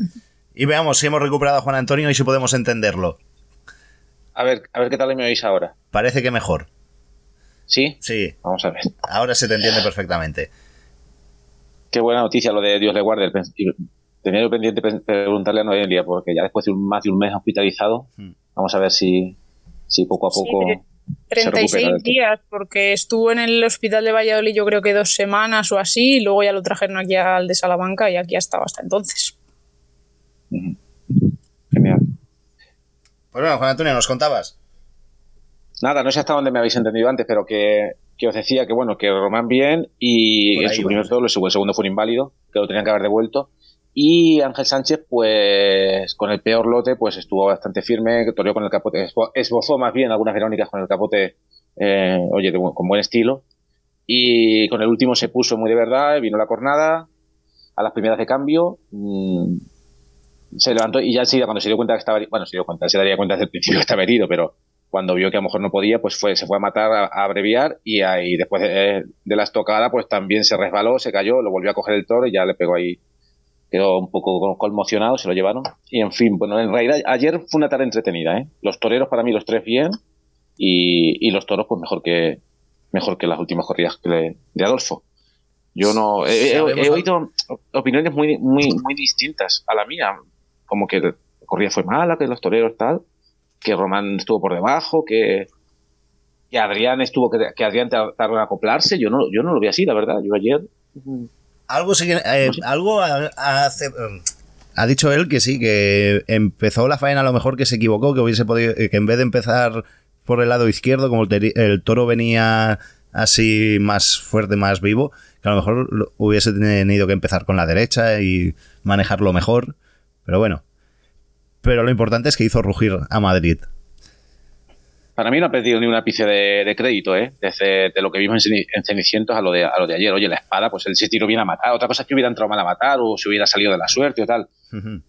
Y veamos si hemos recuperado a Juan Antonio y si podemos entenderlo. A ver, a ver qué tal me oís ahora. Parece que mejor. ¿Sí? Sí. Vamos a ver. Ahora se te entiende perfectamente. Qué buena noticia lo de Dios le guarde. Tenía yo pendiente pe- preguntarle a Noelia, porque ya después de un- más de un mes hospitalizado, Hmm. vamos a ver si, si poco a Sí, poco recupera. 36 del todo. días, porque estuvo en el hospital de Valladolid yo creo que dos semanas o así, y luego ya lo trajeron aquí al de Salamanca y aquí ha estado hasta entonces. Genial. Pues bueno, Juan Antonio, nos contabas. Nada, no sé hasta dónde me habéis entendido antes, pero que, que os decía que bueno, que Román bien y en su primer todo, el segundo fue un inválido, que lo tenían que haber devuelto. Y Ángel Sánchez, pues con el peor lote, pues estuvo bastante firme, que toreó con el capote, esbo- esbozó más bien algunas Verónicas con el capote eh, oye, de con buen estilo. Y con el último se puso muy de verdad, vino la cornada, a las primeras de cambio, mm, se levantó y ya enseguida cuando se dio cuenta que estaba, bueno, se dio cuenta, se daría cuenta desde el principio que estaba herido, pero cuando vio que a lo mejor no podía, pues fue, se fue a matar, a, a abreviar y ahí después de, de la estocada, pues también se resbaló, se cayó, lo volvió a coger el toro y ya le pegó ahí, quedó un poco conmocionado, se lo llevaron. Y en fin, bueno, en realidad ayer fue una tarde entretenida, ¿eh? Los toreros para mí los tres bien y, y los toros pues mejor que mejor que las últimas corridas que le- de Adolfo. Yo no he, he- oído opiniones muy muy muy distintas a la mía, como que la corrida fue mala, que los toreros tal, que Román estuvo por debajo, que que Adrián estuvo que, que Adrián tar- tardó en acoplarse, yo no yo no lo vi así, la verdad. Yo ayer Algo eh, algo ha, hace- ha dicho él que sí, que empezó la faena a lo mejor que se equivocó, que hubiese podido, eh, que en vez de empezar por el lado izquierdo, como el, teri- el toro venía así más fuerte, más vivo, que a lo mejor lo- hubiese tenido que empezar con la derecha y manejarlo mejor. Pero bueno. Pero lo importante es que hizo rugir a Madrid. Para mí no ha perdido ni un ápice de, de crédito, ¿eh? Desde de lo que vimos en, Ceni- en Cenicientos a lo, de, a lo de ayer. Oye, la espada, pues él se tiró bien a matar. Otra cosa es que hubiera entrado mal a matar o se hubiera salido de la suerte o tal.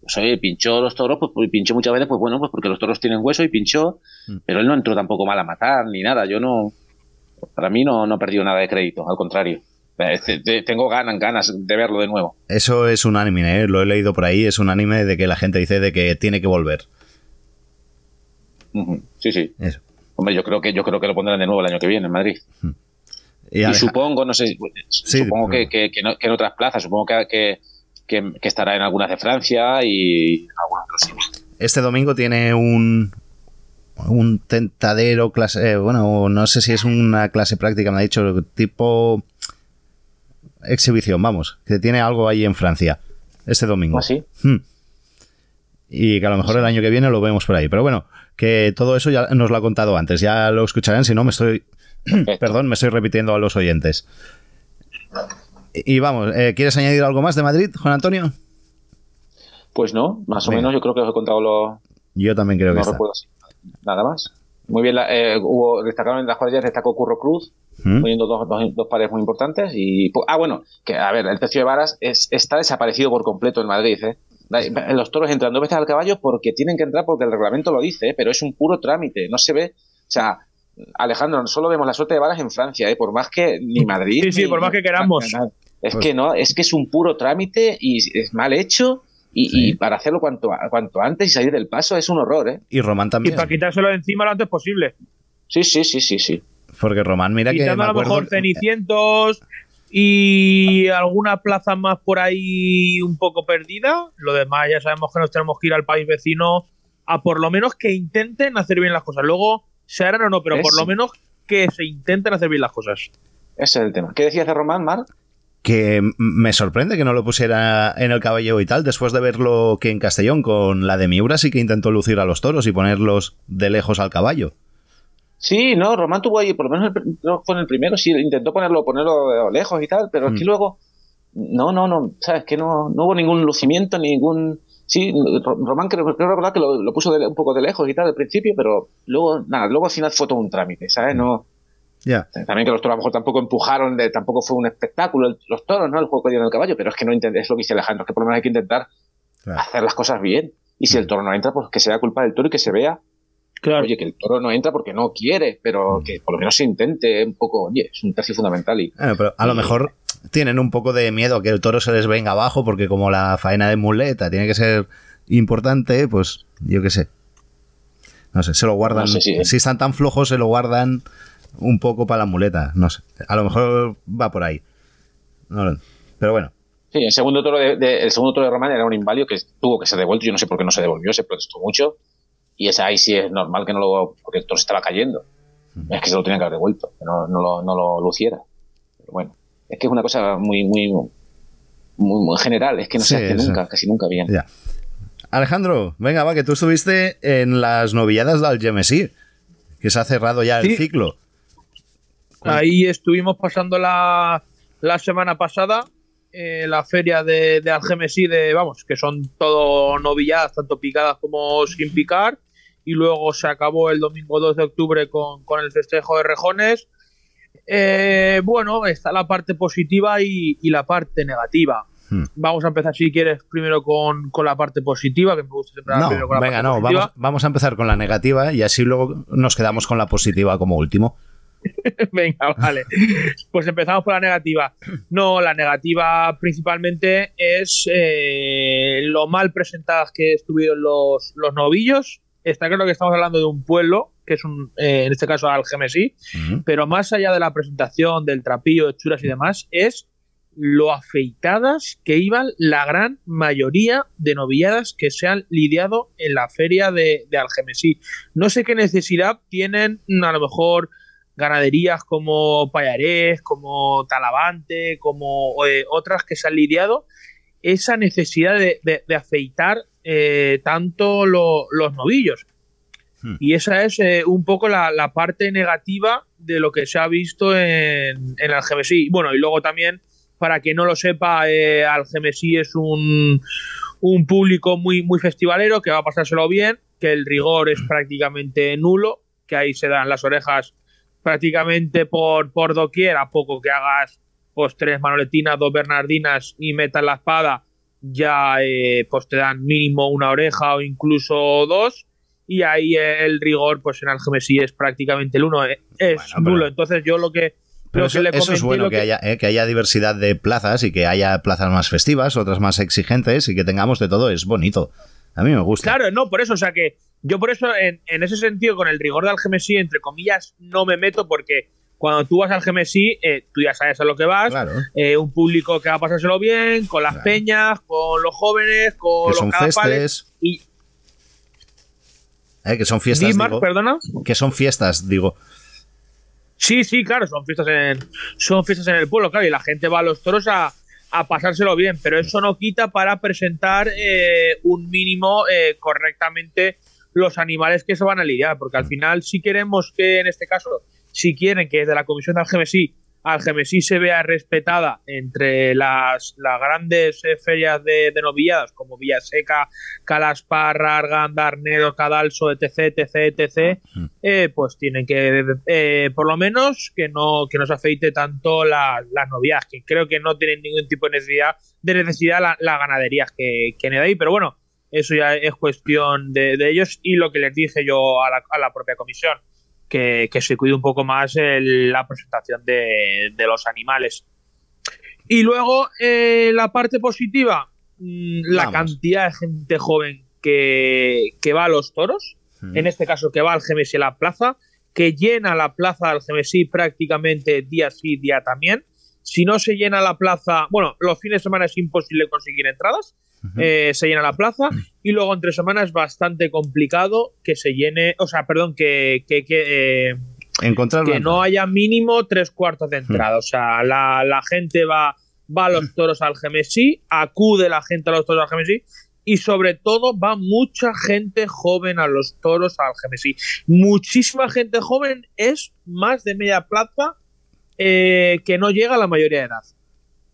Pues oye, pinchó los toros, pues, pues, pinchó muchas veces, pues bueno, pues porque los toros tienen hueso y pinchó, pero él no entró tampoco mal a matar ni nada. Yo no, para mí no, no ha perdido nada de crédito, al contrario. Eh, te- te- Tengo ganas, ganas de verlo de nuevo. Eso es un anime, ¿eh? lo he leído por ahí, es un anime de que la gente dice de que tiene que volver. Sí, sí. Eso. Hombre, yo creo que yo creo que lo pondrán de nuevo el año que viene en Madrid. Y supongo, no sé, Sí, supongo que, que- que no- que en otras plazas, supongo que, estará en algunas de Francia y en algunos otros sitios. este domingo tiene un un tentadero clase, eh, bueno, no sé si es una clase práctica, me ha dicho tipo exhibición, vamos, que tiene algo ahí en Francia este domingo. ¿Ah, sí? Hmm. Y que a lo mejor el año que viene lo vemos por ahí, pero bueno, que todo eso ya nos lo ha contado antes, ya lo escucharán, si no me estoy perdón, me estoy repitiendo a los oyentes. Y vamos, eh, ¿quieres añadir algo más de Madrid, Juan Antonio? Pues no, más o Venga. menos yo creo que os he contado lo, Yo también creo que no está. recuerdo así. Nada más. Muy bien, la- eh, hubo, destacaron en las cuadrillas, destacó Curro Cruz, ¿Mm? poniendo dos, dos, dos pares muy importantes. Y, pu- ah, bueno, que a ver, el tercio de varas es, está desaparecido por completo en Madrid. ¿eh? Los toros entran dos veces al caballo porque tienen que entrar porque el reglamento lo dice, ¿eh? pero es un puro trámite, no se ve. O sea, Alejandro, solo vemos la suerte de varas en Francia, ¿eh? por más que ni Madrid. Sí, sí, ni- por más que queramos. Es Pues que no, es que es un puro trámite y es mal hecho. Y, y para hacerlo cuanto, cuanto antes y salir del paso es un horror, ¿eh? Y Román Y también. para quitárselo de encima lo antes posible. Sí, sí, sí, sí, sí. Porque Román, mira que Quitando me a lo acuerdo. mejor Cenicientos y alguna plaza más por ahí un poco perdida. Lo demás ya sabemos que nos tenemos que ir al país vecino a por lo menos que intenten hacer bien las cosas. Luego se harán o no, pero por lo menos que se intenten hacer bien las cosas. Ese es el tema. ¿Qué decías de Román, Mar? Que me sorprende que no lo pusiera en el caballo y tal, después de verlo que en Castellón con la de Miura sí que intentó lucir a los toros y ponerlos de lejos al caballo. Sí, no, Román tuvo ahí, por lo menos el no fue en el primero, sí, intentó ponerlo, ponerlo lejos y tal, pero es que Mm. luego, no, no, no, sabes que no, no hubo ningún lucimiento, ningún, sí, Ro- Román creo, creo recordar que lo, lo puso de- un poco de lejos y tal al principio, pero luego, nada, luego al final fue todo un trámite, ¿sabes? No, Ya. también que los toros a lo mejor tampoco empujaron, de, tampoco fue un espectáculo el- los toros, ¿no? El juego que dieron el caballo, pero es que no es lo que dice Alejandro, es que por lo menos hay que intentar Claro. hacer las cosas bien. Y si el toro no entra, pues que sea culpa del toro y que se vea Claro. Oye, que el toro no entra porque no quiere, pero que por lo menos se intente un poco, oye, es un tercio fundamental y Bueno, pero a lo mejor tienen un poco de miedo a que el toro se les venga abajo porque como la faena de muleta tiene que ser importante, pues yo qué sé. No sé, se lo guardan. No sé si- Si están tan flojos, se lo guardan un poco para la muleta. No sé. A lo mejor va por ahí. No pero bueno. Sí, el segundo toro de, de- el segundo toro de Román era un inválido que tuvo que ser devuelto. Yo no sé por qué no se devolvió, se protestó mucho. Y ese ahí sí es normal que no lo. porque el toro se estaba cayendo. Es que se lo tenía que haber devuelto, que no, no, lo, no lo luciera. Pero bueno, es que es una cosa muy, muy, muy, muy general. Es que no Sí, se hace nunca, casi nunca bien. Ya. Alejandro, venga, va, que tú estuviste en las novilladas del Gemesí, que se ha cerrado ya el Sí. ciclo. Ahí estuvimos pasando la, la semana pasada eh, la feria de, de Algemesí, de, vamos, que son todo novilladas, tanto picadas como sin picar. y luego se acabó el domingo 2 de octubre con, con el festejo de rejones. Eh, bueno, está la parte positiva y, y la parte negativa. Hmm. Vamos a empezar, si quieres, primero con, con la parte positiva, que me gusta siempre No, primero con la venga, parte no, positiva. vamos, vamos a empezar con la negativa y así luego nos quedamos con la positiva como último. Venga, vale. Pues empezamos por la negativa. No, la negativa principalmente es eh, lo mal presentadas que estuvieron los, los novillos. Está claro que estamos hablando de un pueblo, que es un, eh, en este caso Algemesí, pero más allá de la presentación, del trapillo, hechuras y demás, es lo afeitadas que iban la gran mayoría de novilladas que se han lidiado en la feria de, de Algemesí. No sé qué necesidad tienen a lo mejor ganaderías como Payarés, como Talavante, como eh, otras que se han lidiado, esa necesidad de, de- de afeitar eh, tanto lo- los novillos. Y esa es eh, un poco la, la parte negativa de lo que se ha visto en, en Algemesí. Bueno, y luego también, para quien no lo sepa, eh, Algemesí es un, un público muy, muy festivalero que va a pasárselo bien, que el rigor es prácticamente nulo, que ahí se dan las orejas prácticamente por, por doquier, a poco que hagas pues tres manoletinas, dos bernardinas y metas la espada, ya eh, pues te dan mínimo una oreja o incluso dos. Y ahí el rigor, pues en Algemesí es prácticamente el uno, eh, es nulo. Entonces yo lo que, Pero eso, es bueno que, haya, eh, que haya diversidad de plazas y que haya plazas más festivas, otras más exigentes y que tengamos de todo. Es bonito. A mí me gusta. Claro, no, por eso, o sea que yo por eso, en, en ese sentido, con el rigor de Algemesí, entre comillas, no me meto porque cuando tú vas al Algemesí, eh, tú ya sabes a lo que vas, eh, un público que va a pasárselo bien, con las peñas, con los jóvenes, con Que los festes. y Eh, que son fiestas. Di, Marc, digo. perdona. Que son fiestas, digo. Sí, sí, claro, son fiestas en, son fiestas en el pueblo, claro, y la gente va a los toros a, a pasárselo bien, pero eso no quita para presentar eh, un mínimo eh, correctamente los animales que se van a lidiar, porque al final si queremos que en este caso, si quieren que desde la Comisión de Algemesí, Algemesí se vea respetada entre las, las grandes eh, ferias de, de novilladas como Villaseca, Calasparra, Arganda, Arnedo, Cadalso, etc, etc, etc, eh, pues tienen que, eh, por lo menos, que no, que no se afeite tanto la- las novilladas, que creo que no tienen ningún tipo de necesidad, de necesidad la- las ganaderías que, que de ahí, pero bueno, eso ya es cuestión de, de ellos y lo que les dije yo a la, a la propia comisión, que, que se cuide un poco más el- la presentación de, de los animales. Y luego, eh, la parte positiva, mm, la Vamos. cantidad de gente joven que, que va a los toros, en este caso que va al a la plaza, que llena la plaza del Gemesí prácticamente día sí, día también. Si no se llena la plaza, bueno, los fines de semana es imposible conseguir entradas, eh, se llena la plaza y luego entre semanas es bastante complicado que se llene, o sea, perdón, que, que, que, eh, Encontrar que no haya mínimo tres cuartos de entrada. O sea, la, la gente va, va a los toros al Gemesí, acude la gente a los toros al Gemesí y sobre todo va mucha gente joven a los toros al Gemesí. Muchísima gente joven es más de media plaza eh, que no llega a la mayoría de edad.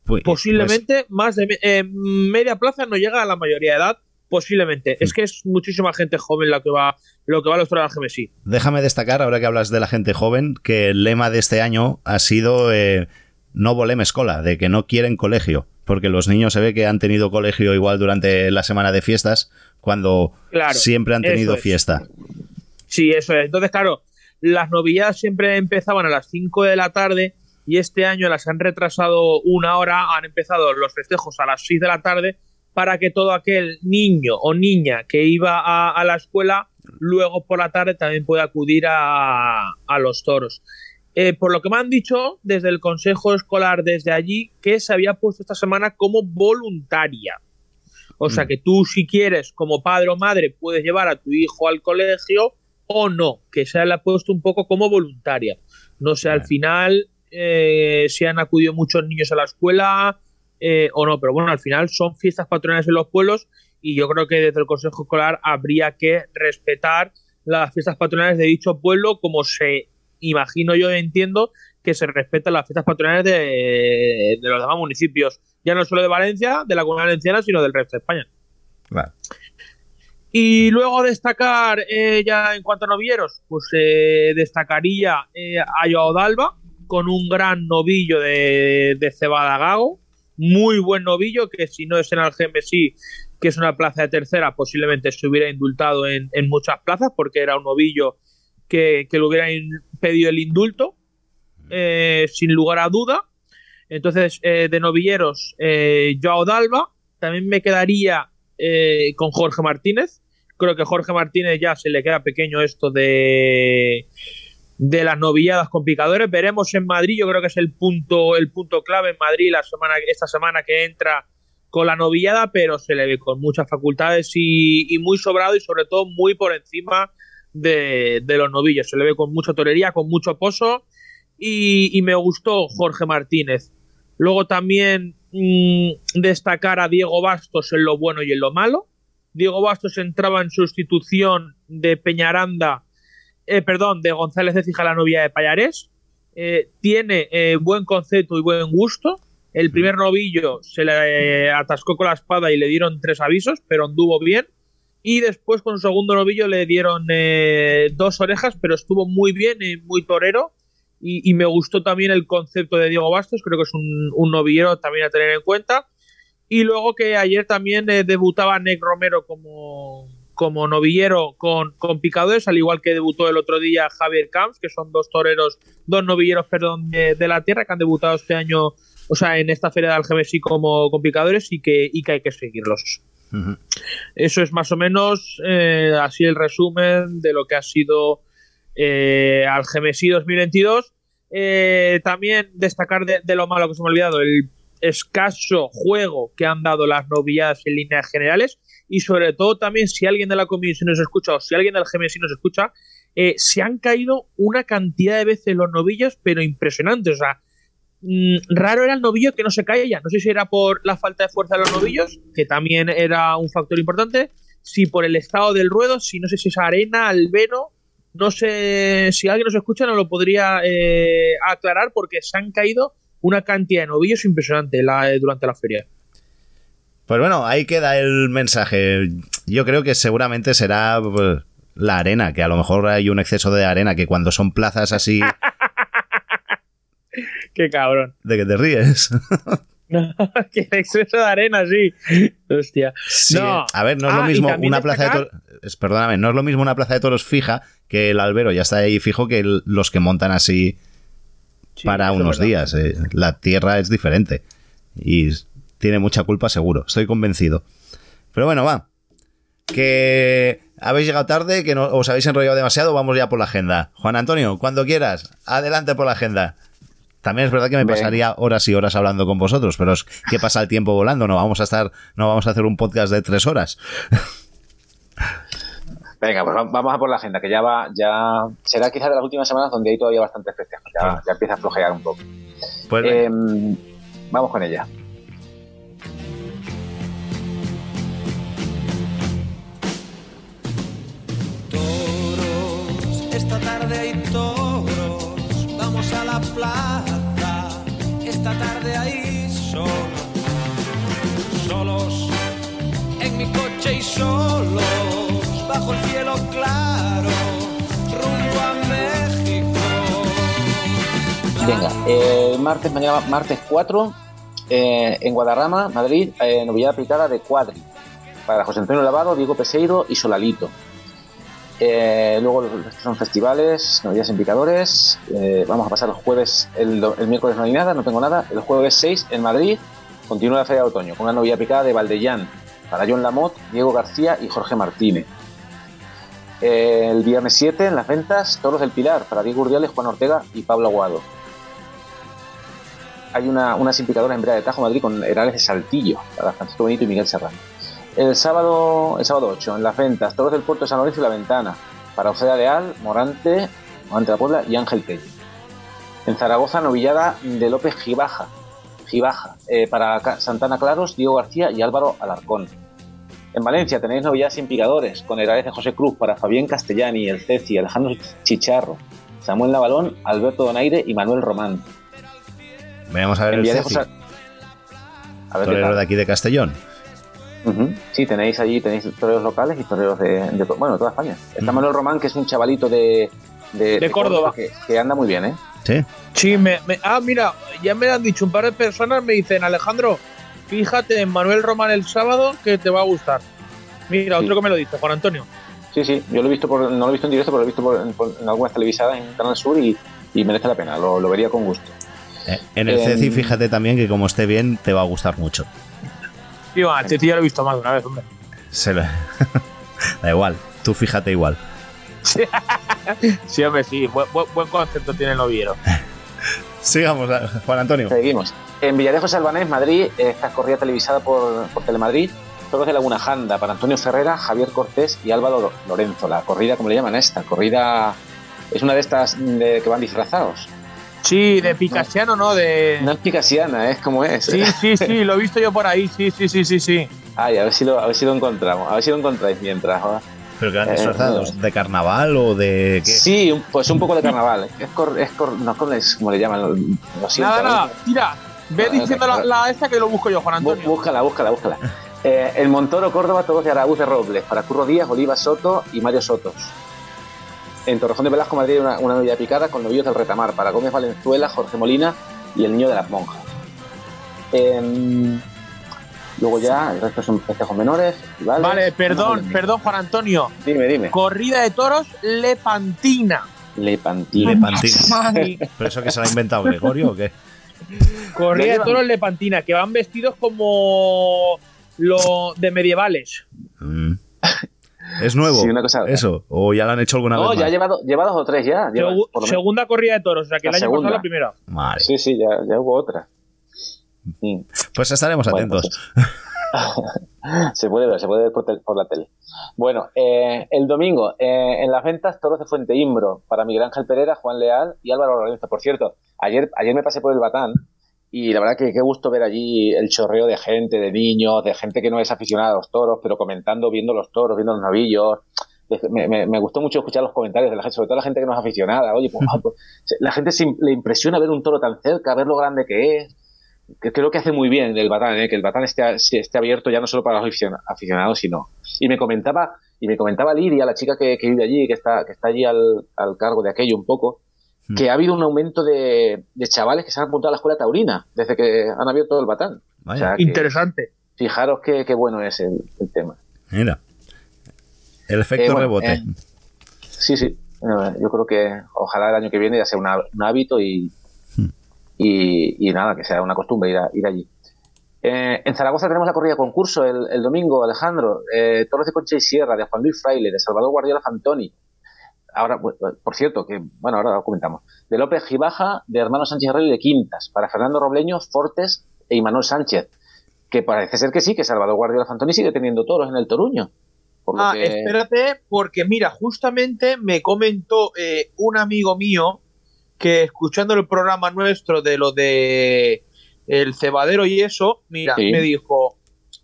Pues- Posiblemente más de eh, media plaza no llega a la mayoría de edad. Posiblemente. Es que es muchísima gente joven la que va, lo que va a los al Gemesí. Déjame destacar, ahora que hablas de la gente joven, que el lema de este año ha sido eh, no volem escola, de que no quieren colegio, porque los niños se ve que han tenido colegio igual durante la semana de fiestas, cuando Claro, siempre han tenido es. fiesta. Sí, eso es. Entonces, claro, las novilladas siempre empezaban a las 5 de la tarde y este año las han retrasado una hora, han empezado los festejos a las 6 de la tarde para que todo aquel niño o niña que iba a, a la escuela luego por la tarde también pueda acudir a, a los toros. Eh, por lo que me han dicho desde el Consejo Escolar desde allí, que se había puesto esta semana como voluntaria. O sea que tú si quieres como padre o madre puedes llevar a tu hijo al colegio o no, que se le ha puesto un poco como voluntaria. No sé, al final eh, si han acudido muchos niños a la escuela eh, o no, pero bueno, al final son fiestas patronales en los pueblos y yo creo que desde el Consejo Escolar habría que respetar las fiestas patronales de dicho pueblo como se imagino yo entiendo que se respetan las fiestas patronales de, de los demás municipios, ya no solo de Valencia, de la Comunidad Valenciana, sino del resto de España. Claro. Y luego destacar eh, ya en cuanto a novilleros, pues eh, destacaría eh, a Joao Dalba con un gran novillo de, de Cebada Gago, muy buen novillo que si no es en Algemesí, que es una plaza de tercera, posiblemente se hubiera indultado en, en muchas plazas porque era un novillo que, que le hubiera pedido el indulto, eh, sin lugar a duda. Entonces, de novilleros, Joao Dalba, también me quedaría eh, con Jorge Martínez. Creo que Jorge Martínez ya se le queda pequeño esto de, de las novilladas con picadores. Veremos en Madrid, yo creo que es el punto, el punto clave en Madrid la semana, esta semana que entra con la novillada, pero se le ve con muchas facultades y, muy sobrado y sobre todo muy por encima de, los novillos. Se le ve con mucha torería, con mucho pozo y, y me gustó Jorge Martínez. Luego también mm, destacar a Diego Bastos en lo bueno y en lo malo. Diego Bastos entraba en sustitución de Peñaranda, eh, perdón, de González de Fija la novia de Payarés. Eh, tiene eh, buen concepto y buen gusto. El primer novillo se le atascó con la espada y le dieron tres avisos, pero anduvo bien. Y después con su segundo novillo le dieron dos orejas, pero estuvo muy bien y muy torero. Y, y me gustó también el concepto de Diego Bastos, creo que es un, un novillero también a tener en cuenta. Y luego que ayer también eh, debutaba Nick Romero como, como novillero con, con picadores, al igual que debutó el otro día Javier Camps, que son dos toreros, dos novilleros, perdón, de, de la tierra que han debutado este año, o sea, en esta feria de Algemesí como con picadores y que, y que hay que seguirlos. Eso es más o menos eh, así el resumen de lo que ha sido eh, Algemesí 2022. Eh, también destacar de, de lo malo que se me ha olvidado, el escaso juego que han dado las novilladas en líneas generales y sobre todo también si alguien de la comisión nos escucha o si alguien del GMSI nos escucha, eh, se han caído una cantidad de veces los novillos, pero impresionantes. O sea, mm, raro era el novillo que no se caía. No sé si era por la falta de fuerza de los novillos, que también era un factor importante, si por el estado del ruedo, si no sé si es arena, albero. No sé si alguien nos escucha, nos lo podría eh, aclarar porque se han caído una cantidad de novillos impresionante la- eh, durante la feria. Pues bueno, ahí queda el mensaje. Yo creo que seguramente será pues, la arena, que a lo mejor hay un exceso de arena, que cuando son plazas así... Qué cabrón. ¿De que te ríes? No, que exceso de arena, sí. Hostia. Sí, No. A ver, no es lo Ah, mismo una plaza de toros... Perdóname, no es lo mismo una plaza de toros fija que el albero ya está ahí fijo que el- los que montan así para unos días. eh. La tierra es diferente y tiene mucha culpa seguro, estoy convencido. Pero bueno, va. Que habéis llegado tarde, que no, os habéis enrollado demasiado, vamos ya por la agenda. Juan Antonio, cuando quieras, adelante por la agenda. También es verdad que me pasaría horas y horas hablando con vosotros, pero es que pasa el tiempo volando, no vamos a estar, no vamos a hacer un podcast de tres horas. Venga, pues va- vamos a por la agenda, que ya va, ya será quizás de las últimas semanas donde hay todavía bastantes festejos. Ya, ya empieza a flojear un poco. Pues Em, vamos con ella. Toros, esta tarde hay toros, vamos a la plaza, esta tarde hay solos, solos en mi coche y solos, bajo el cielo claro, rumbo a México. Venga, eh, martes, mañana, martes 4, eh, en Guadarrama, Madrid, eh, novillada aplicada de Cuadri, para José Antonio Lavado, Diego Peseiro y Solalito. Eh, luego los los son festivales, novedades en picadores. eh, vamos a pasar el jueves, el, miércoles no hay nada, no tengo nada. El jueves 6 en Madrid continúa la Feria de Otoño con una novilla picada de Valdellán para John Lamotte, Diego García y Jorge Martínez. El viernes 7 en las ventas, Toros del Pilar para Diego Urdiales, Juan Ortega y Pablo Aguado. Hay una, unas implicadoras en Vera de Tajo, Madrid, con herales de Saltillo para Francisco Benito y Miguel Serrano. El sábado, el sábado 8, en las ventas, Toros del Puerto de San Lorenzo y La Ventana, para Oceda Leal, Morante, Morante de la Puebla y Ángel Tello. En Zaragoza, novillada de López Gibaja, Gibaja eh, para Santana Claros, Diego García y Álvaro Alarcón. En Valencia tenéis novilladas sin picadores, con herales de José Cruz para Fabián Castellani, El Ceci, Alejandro Chicharro, Samuel Navalón, Alberto Donaire y Manuel Román. Vamos a ver el Ceci, A ver torero de aquí de Castellón. Sí, tenéis allí, tenéis toreros locales y toreros de, de to- bueno, de toda España. Está Manuel Román, que es un chavalito de, de, de Córdoba. que, que anda muy bien, ¿eh? Sí. Sí, me, me- ah, mira, ya me lo han dicho un par de personas, me dicen, Alejandro, fíjate en Manuel Román el sábado que te va a gustar. Mira, otro que me lo dice, Juan Antonio. Sí, sí, yo lo he visto, por, no lo he visto en directo, pero lo he visto por- en, por- en algunas televisadas en Canal Sur y, y merece la pena, lo, lo vería con gusto. Eh, En el Em, CECI, fíjate también que como esté bien, te va a gustar mucho. Sí, va, este tío ya lo he visto más de una vez, hombre. Se lo- da igual, tú fíjate igual. Sí, hombre, sí, buen, buen- buen concepto tiene el noviero. Sigamos, Juan Antonio. Seguimos. En Villarejo Salvanés, Madrid, esta corrida televisada por, por Telemadrid, toros de Laguna Janda para Antonio Ferrera, Javier Cortés y Álvaro Lorenzo. La corrida, como le llaman a esta, corrida es una de estas de, que van disfrazados. Sí, de Picasiano, ¿no? De... No es picasiana, es como es. Sí, sí, sí, lo he visto yo por ahí, sí, sí, sí, sí, sí. Ay, a ver si lo, a ver si lo encontramos, a ver si lo encontráis mientras. ¿va? ¿Pero que van Eh, disfrazados? ¿De carnaval o de qué? Sí, pues un poco de carnaval. Es, cor, es cor- no, ¿cómo es- cómo le llaman? Lo siento. Nada, ¿eh? nada, tira, ve diciendo la, la esta que lo busco yo, Juan Antonio. Búscala, búscala, búscala. Eh, el Montoro, Córdoba, todos de Araúz de Robles, para Curro Díaz, Oliva Soto y Mario Sotos. En Torrejón de Velasco, Madrid, una, una novia picada con novillos del Retamar, para Gómez Valenzuela, Jorge Molina y el Niño de las Monjas. Em, luego ya, el resto son festejos menores. festivales. Vale, perdón, perdón, Juan Antonio. Dime, dime. Corrida de toros Lepantina. Lepantina. Lepantina. ¿Pero eso que se lo ha inventado Gregorio o qué? Corrida Ya de toros Lepantina, que van vestidos como lo de medievales. Mm. ¿Es nuevo? Sí, una cosa- ¿Eso? ¿O ya lo han hecho alguna No, vez ya más? lleva, do- lleva dos o tres ya. lleva, Segu- segunda corrida de toros, o sea que el La año segunda. pasado la primera. Vale. Sí, sí, ya, ya hubo otra. Pues estaremos Bueno, atentos. se puede ver, se puede ver por, tel- por la tele. Bueno, eh, el domingo, eh, en las ventas, toros de Fuente Imbro para Miguel Ángel Pereira, Juan Leal y Álvaro Lorenzo. Por cierto, ayer, ayer me pasé por el Batán y la verdad que qué gusto ver allí el chorreo de gente, de niños, de gente que no es aficionada a los toros, pero comentando, viendo los toros, viendo los novillos. Me, me- me gustó mucho escuchar los comentarios de la gente, sobre todo la gente que no es aficionada. Oye, pues, ah, pues, la gente se le impresiona ver un toro tan cerca, ver lo grande que es que creo que hace muy bien el Batán, ¿eh? que el Batán esté, esté abierto ya no solo para los aficion- aficionados, sino. Y me comentaba, y me comentaba Lidia, la chica que, que vive allí, que está, que está allí al, al cargo de aquello un poco, que ha habido un aumento de, de chavales que se han apuntado a la escuela taurina desde que han abierto el Batán. O sea, que Interesante. fijaros qué, qué bueno es el, el tema. Mira. El efecto Eh, bueno, rebote. eh, Sí, sí. Yo creo que ojalá el año que viene ya sea una- un hábito y, y, y nada, que sea una costumbre ir, a- ir allí. Eh, en Zaragoza tenemos la corrida concurso el, el domingo, Alejandro. Eh, Toros de Concha y Sierra, de Juan Luis Fraile, de Salvador Guardiola Fantoni. Ahora, bu- por cierto, que bueno, ahora lo comentamos. De López Gibaja, de Hermano Sánchez Herrero y de Quintas, para Fernando Robleño, Fortes e Imanol Sánchez. Que parece ser que sí, que Salvador Guardiola Fantoni sigue teniendo toros en el Toruño. Por lo Ah, que- espérate, porque mira, justamente me comentó eh, un amigo mío que escuchando el programa nuestro de lo de el cebadero y eso, mira, Sí. me dijo,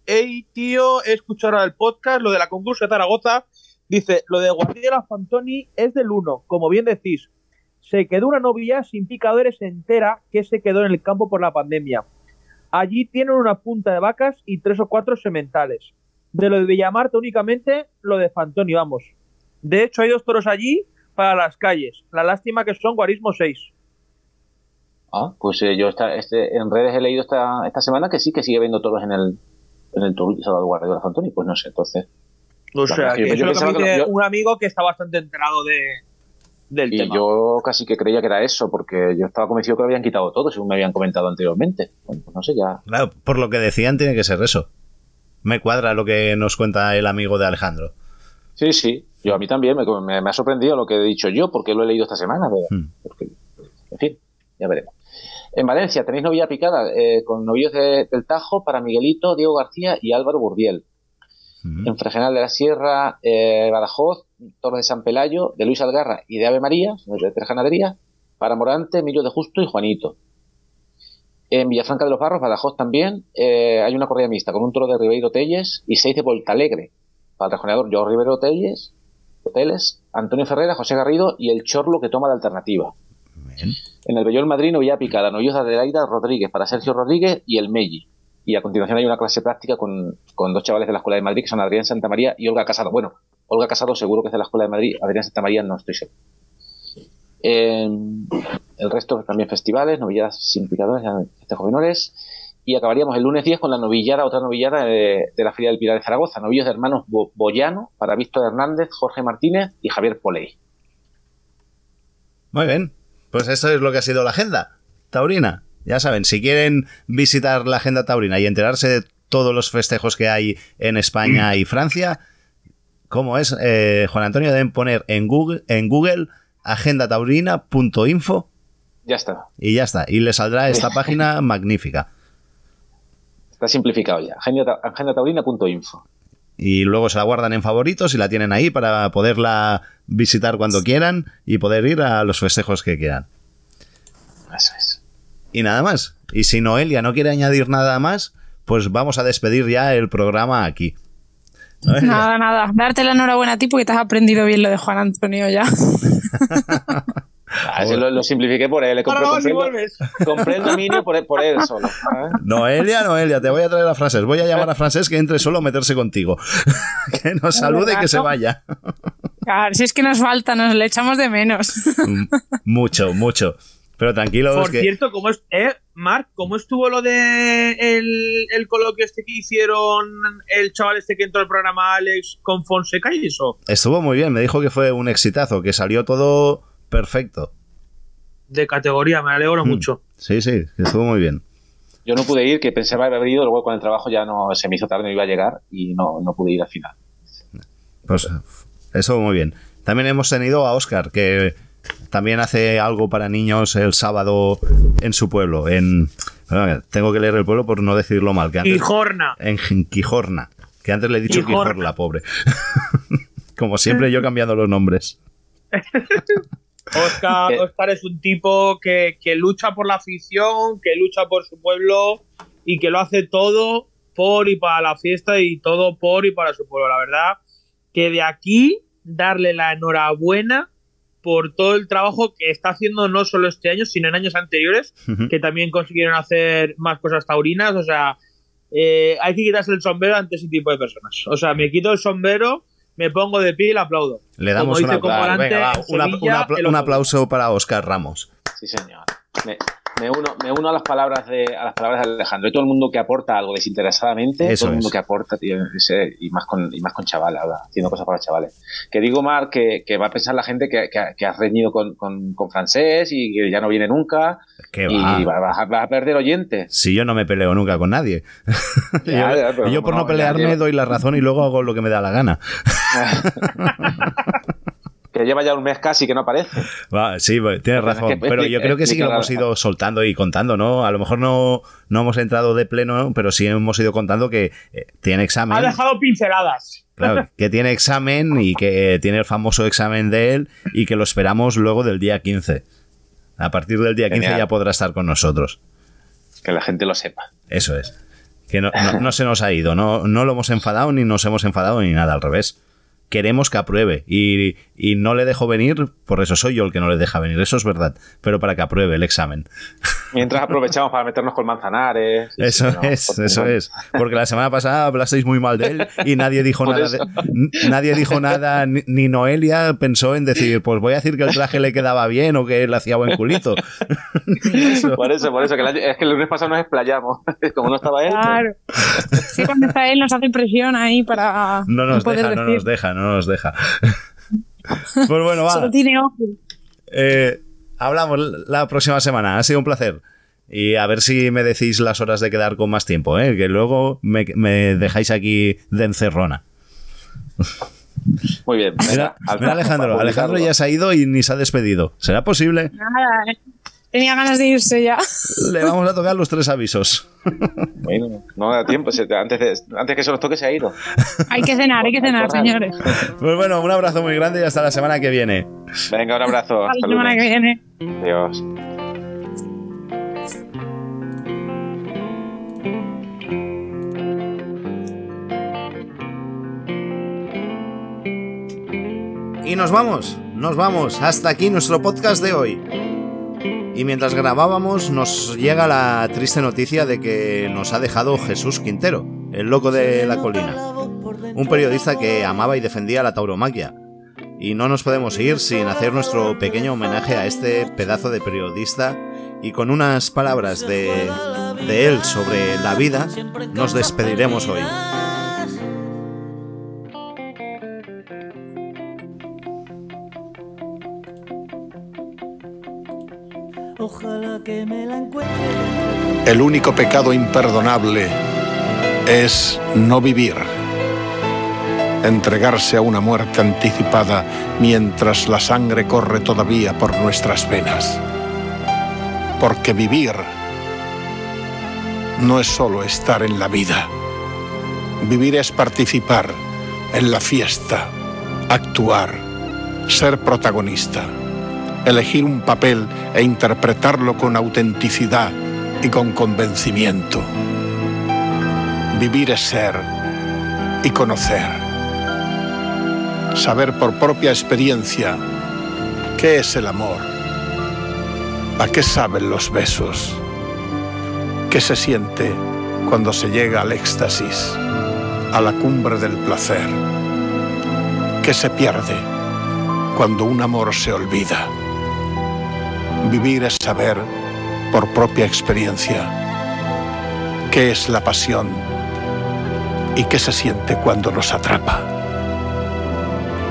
hey tío, he escuchado ahora el podcast, lo de la concurso de Zaragoza, dice, lo de Guardiola Fantoni es del 1, como bien decís, se quedó una novia sin picadores entera que se quedó en el campo por la pandemia. Allí tienen una punta de vacas y tres o cuatro sementales. De lo de Villamarta únicamente lo de Fantoni, vamos. De hecho, hay dos toros allí para las calles. La lástima que son guarismo 6. Ah, pues eh, yo esta- este, en redes he leído esta, esta semana que sí que sigue viendo toros en el en el Tour de Salvador Guardiola Fantoni, pues no sé, entonces. O sea, que yo eso lo que me yo- un amigo que está bastante enterado de, del Y tema. yo casi que creía que era eso, porque yo estaba convencido que lo habían quitado todo, según me habían comentado anteriormente. Bueno, pues no sé, ya. Claro, por lo que decían, tiene que ser eso. Me cuadra lo que nos cuenta el amigo de Alejandro. Sí, sí, yo a mí también me, me- me ha sorprendido lo que he dicho yo, porque lo he leído esta semana. pero- Hmm. porque- en fin, ya veremos. En Valencia tenéis novilla picada eh, con novillos de- del Tajo para Miguelito, Diego García y Álvaro Burdiel. En Fregenal de la Sierra, eh, Badajoz, Toros de San Pelayo, de Luis Algarra y de Ave María, de tres ganaderías, para Morante, Emilio de Justo y Juanito. En Villafranca de los Barros, Badajoz también, eh, hay una corrida mixta con un toro de Ribeiro Telles y seis de Voltalegre. Para el rejoneador, Joe Rivero Telles, Hoteles, Antonio Ferreira, José Garrido y el Chorlo que toma la alternativa. En el Bellón Madrid, novilla picada, novillos de Adelaida Rodríguez para Sergio Rodríguez y el Melli. y a continuación hay una clase práctica con, con dos chavales de la Escuela de Madrid que son Adrián Santamaría y Olga Casado. Bueno, Olga Casado seguro que es de la Escuela de Madrid, Adrián Santamaría no estoy seguro. Eh, el resto también festivales, novilladas simplificadoras, festejos menores. Y acabaríamos el lunes 10 con la novillada, otra novillada de, de la Feria del Pilar de Zaragoza. Novillos de hermanos Bo- Boyano para Víctor Hernández, Jorge Martínez y Javier Poley. Muy bien. Pues eso es lo que ha sido la agenda taurina. Ya saben, si quieren visitar la agenda taurina y enterarse de todos los festejos que hay en España y Francia, ¿cómo es? Eh, Juan Antonio, deben poner en Google, en Google agendataurina.info Ya está. y ya está. Y le saldrá esta página magnífica. Está simplificado ya. Agenda- Agendataurina.info. Y luego se la guardan en favoritos y la tienen ahí para poderla visitar cuando quieran y poder ir a los festejos que quieran. Eso es. Y nada más. Y si Noelia no quiere añadir nada más, pues vamos a despedir ya el programa aquí. Noelia. Nada, nada. Darte la enhorabuena a ti porque te has aprendido bien lo de Juan Antonio ya. Ah, lo, lo simplifiqué por él. Compré, compré el dominio por él, por él solo. ¿sabes? Noelia, Noelia, te voy a traer a Francés. Voy a llamar a Francés que entre solo a meterse contigo. que nos salude y que se vaya. Claro, si es que nos falta, nos le echamos de menos. mucho, mucho. Pero tranquilo, Por es que cierto, ¿cómo es, eh, Marc, ¿cómo estuvo lo de el, el coloquio este que hicieron el chaval este que entró al programa Alex con Fonseca y eso? estuvo muy bien. Me dijo que fue un exitazo, que salió todo perfecto. De categoría, me alegro Mm. mucho. Sí, sí, estuvo muy bien. Yo no pude ir, que pensaba haber ido, luego con el trabajo ya no se me hizo tarde, no iba a llegar y no, no pude ir al final. Pues eso muy bien. También hemos tenido a Oscar, que también hace algo para niños el sábado en su pueblo. En tengo que leer el pueblo por no decirlo mal. Que antes- Quijorna. En Quijorna. Que antes le he dicho Quijorna. Quijorla, pobre. Como siempre, yo cambiando los nombres. Oscar, Oscar es un tipo que, que lucha por la afición, que lucha por su pueblo y que lo hace todo por y para la fiesta y todo por y para su pueblo. La verdad que de aquí darle la enhorabuena por todo el trabajo que está haciendo no solo este año, sino en años anteriores, que también consiguieron hacer más cosas taurinas. O sea, eh, hay que quitarse el sombrero ante ese tipo de personas. O sea, me quito el sombrero, me pongo de pie y le aplaudo. Le damos un Venga, va, una- una aplauso para Oscar Ramos. Sí, señor. Me, uno, me uno a las palabras de a las palabras de Alejandro. Y todo el mundo que aporta algo desinteresadamente, Eso todo el mundo es. que aporta, tío, ese- y más con y más con chavales, ahora, haciendo cosas para chavales. Que digo, Mar, que, que va a pensar la gente que, que, que has reñido con, con, con francés y que ya no viene nunca. Que y va. va- vas, a, vas a perder oyentes. Si yo no me peleo nunca con nadie. Ya, yo, ya, yo por no, no pelearme ya. doy la razón y luego hago lo que me da la gana. Que lleva ya un mes casi que no aparece. Va, sí, tienes razón. que Pero yo creo que sí que lo hemos ido soltando y contando, ¿no? A lo mejor no, no hemos entrado de pleno, pero sí hemos ido contando que eh, tiene examen. Ha dejado pinceladas. Claro, que tiene examen y que tiene el famoso examen de él y que lo esperamos luego del día 15. A partir del día 15 Genial. ya podrá estar con nosotros. Que la gente lo sepa. Eso es. Que no, no- no se nos ha ido, no, no lo hemos enfadado ni nos hemos enfadado ni nada, al revés. Queremos que apruebe y, y no le dejo venir, por eso soy yo el que no le deja venir, eso es verdad, pero para que apruebe el examen. Mientras aprovechamos para meternos con Manzanares. Sí, Eso no, es, eso no- es. Porque la semana pasada hablasteis muy mal de él y nadie dijo nada. de- nadie dijo nada, ni, ni Noelia pensó en decir, pues voy a decir que el traje le quedaba bien o que él hacía buen culito. Por eso, por eso, que es que el lunes pasado nos explayamos. Como no estaba él. pues- Claro. Sí, cuando está él nos hace presión ahí para No nos poder deja, no nos deja, no nos deja. Pues bueno, va. Solo tiene ojos. Eh, hablamos la próxima semana. Ha sido un placer. Y a ver si me decís las horas de quedar con más tiempo, ¿eh? que luego me, me dejáis aquí de encerrona. Muy bien. Mira, Alejandro, Alejandro ya se ha ido y ni se ha despedido. ¿Será posible? Nada, eh. Tenía ganas de irse ya. Le vamos a tocar los tres avisos. Bueno, no da tiempo. Antes, de- antes que se nos toque se ha ido. Hay que cenar, hay que cenar, señores. Pues bueno, un abrazo muy grande y hasta la semana que viene. Venga, un abrazo. Hasta Hasta la semana que viene. Adiós. Y nos vamos, nos vamos. Hasta aquí nuestro podcast de hoy. Y mientras grabábamos nos llega la triste noticia de que nos ha dejado Jesús Quintero, el loco de la colina, un periodista que amaba y defendía la tauromaquia. Y no nos podemos ir sin hacer nuestro pequeño homenaje a este pedazo de periodista y con unas palabras de, él sobre la vida nos despediremos hoy. El único pecado imperdonable es no vivir. Entregarse a una muerte anticipada mientras la sangre corre todavía por nuestras venas. Porque vivir no es solo estar en la vida. Vivir es participar en la fiesta, actuar, ser protagonista, elegir un papel e interpretarlo con autenticidad y con convencimiento. Vivir es ser y conocer. Saber por propia experiencia qué es el amor, a qué saben los besos, qué se siente cuando se llega al éxtasis, a la cumbre del placer, qué se pierde cuando un amor se olvida. Vivir es saber por propia experiencia qué es la pasión y qué se siente cuando nos atrapa.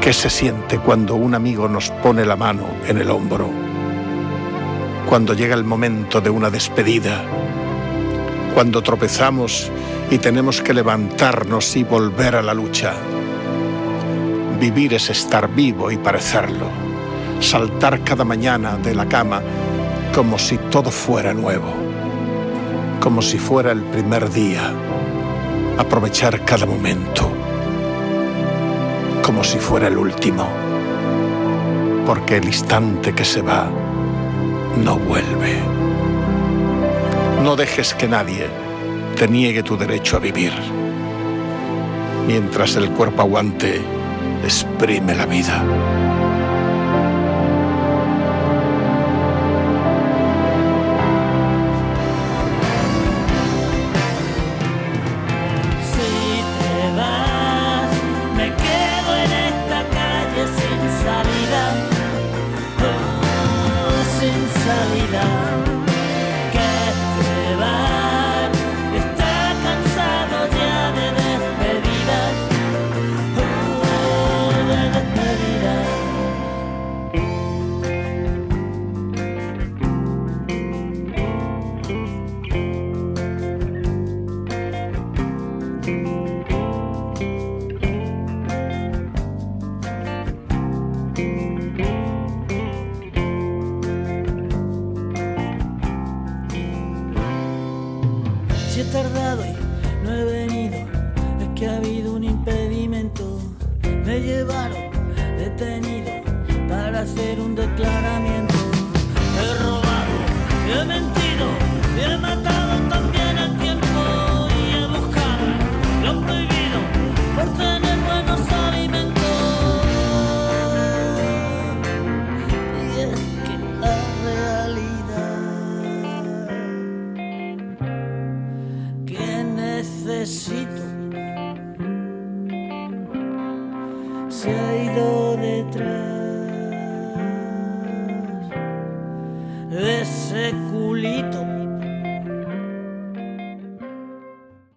¿Qué se siente cuando un amigo nos pone la mano en el hombro? Cuando llega el momento de una despedida. Cuando tropezamos y tenemos que levantarnos y volver a la lucha. Vivir es estar vivo y parecerlo. Saltar cada mañana de la cama como si todo fuera nuevo. Como si fuera el primer día. Aprovechar cada momento como si fuera el último, porque el instante que se va no vuelve. No dejes que nadie te niegue tu derecho a vivir. Mientras el cuerpo aguante, exprime la vida.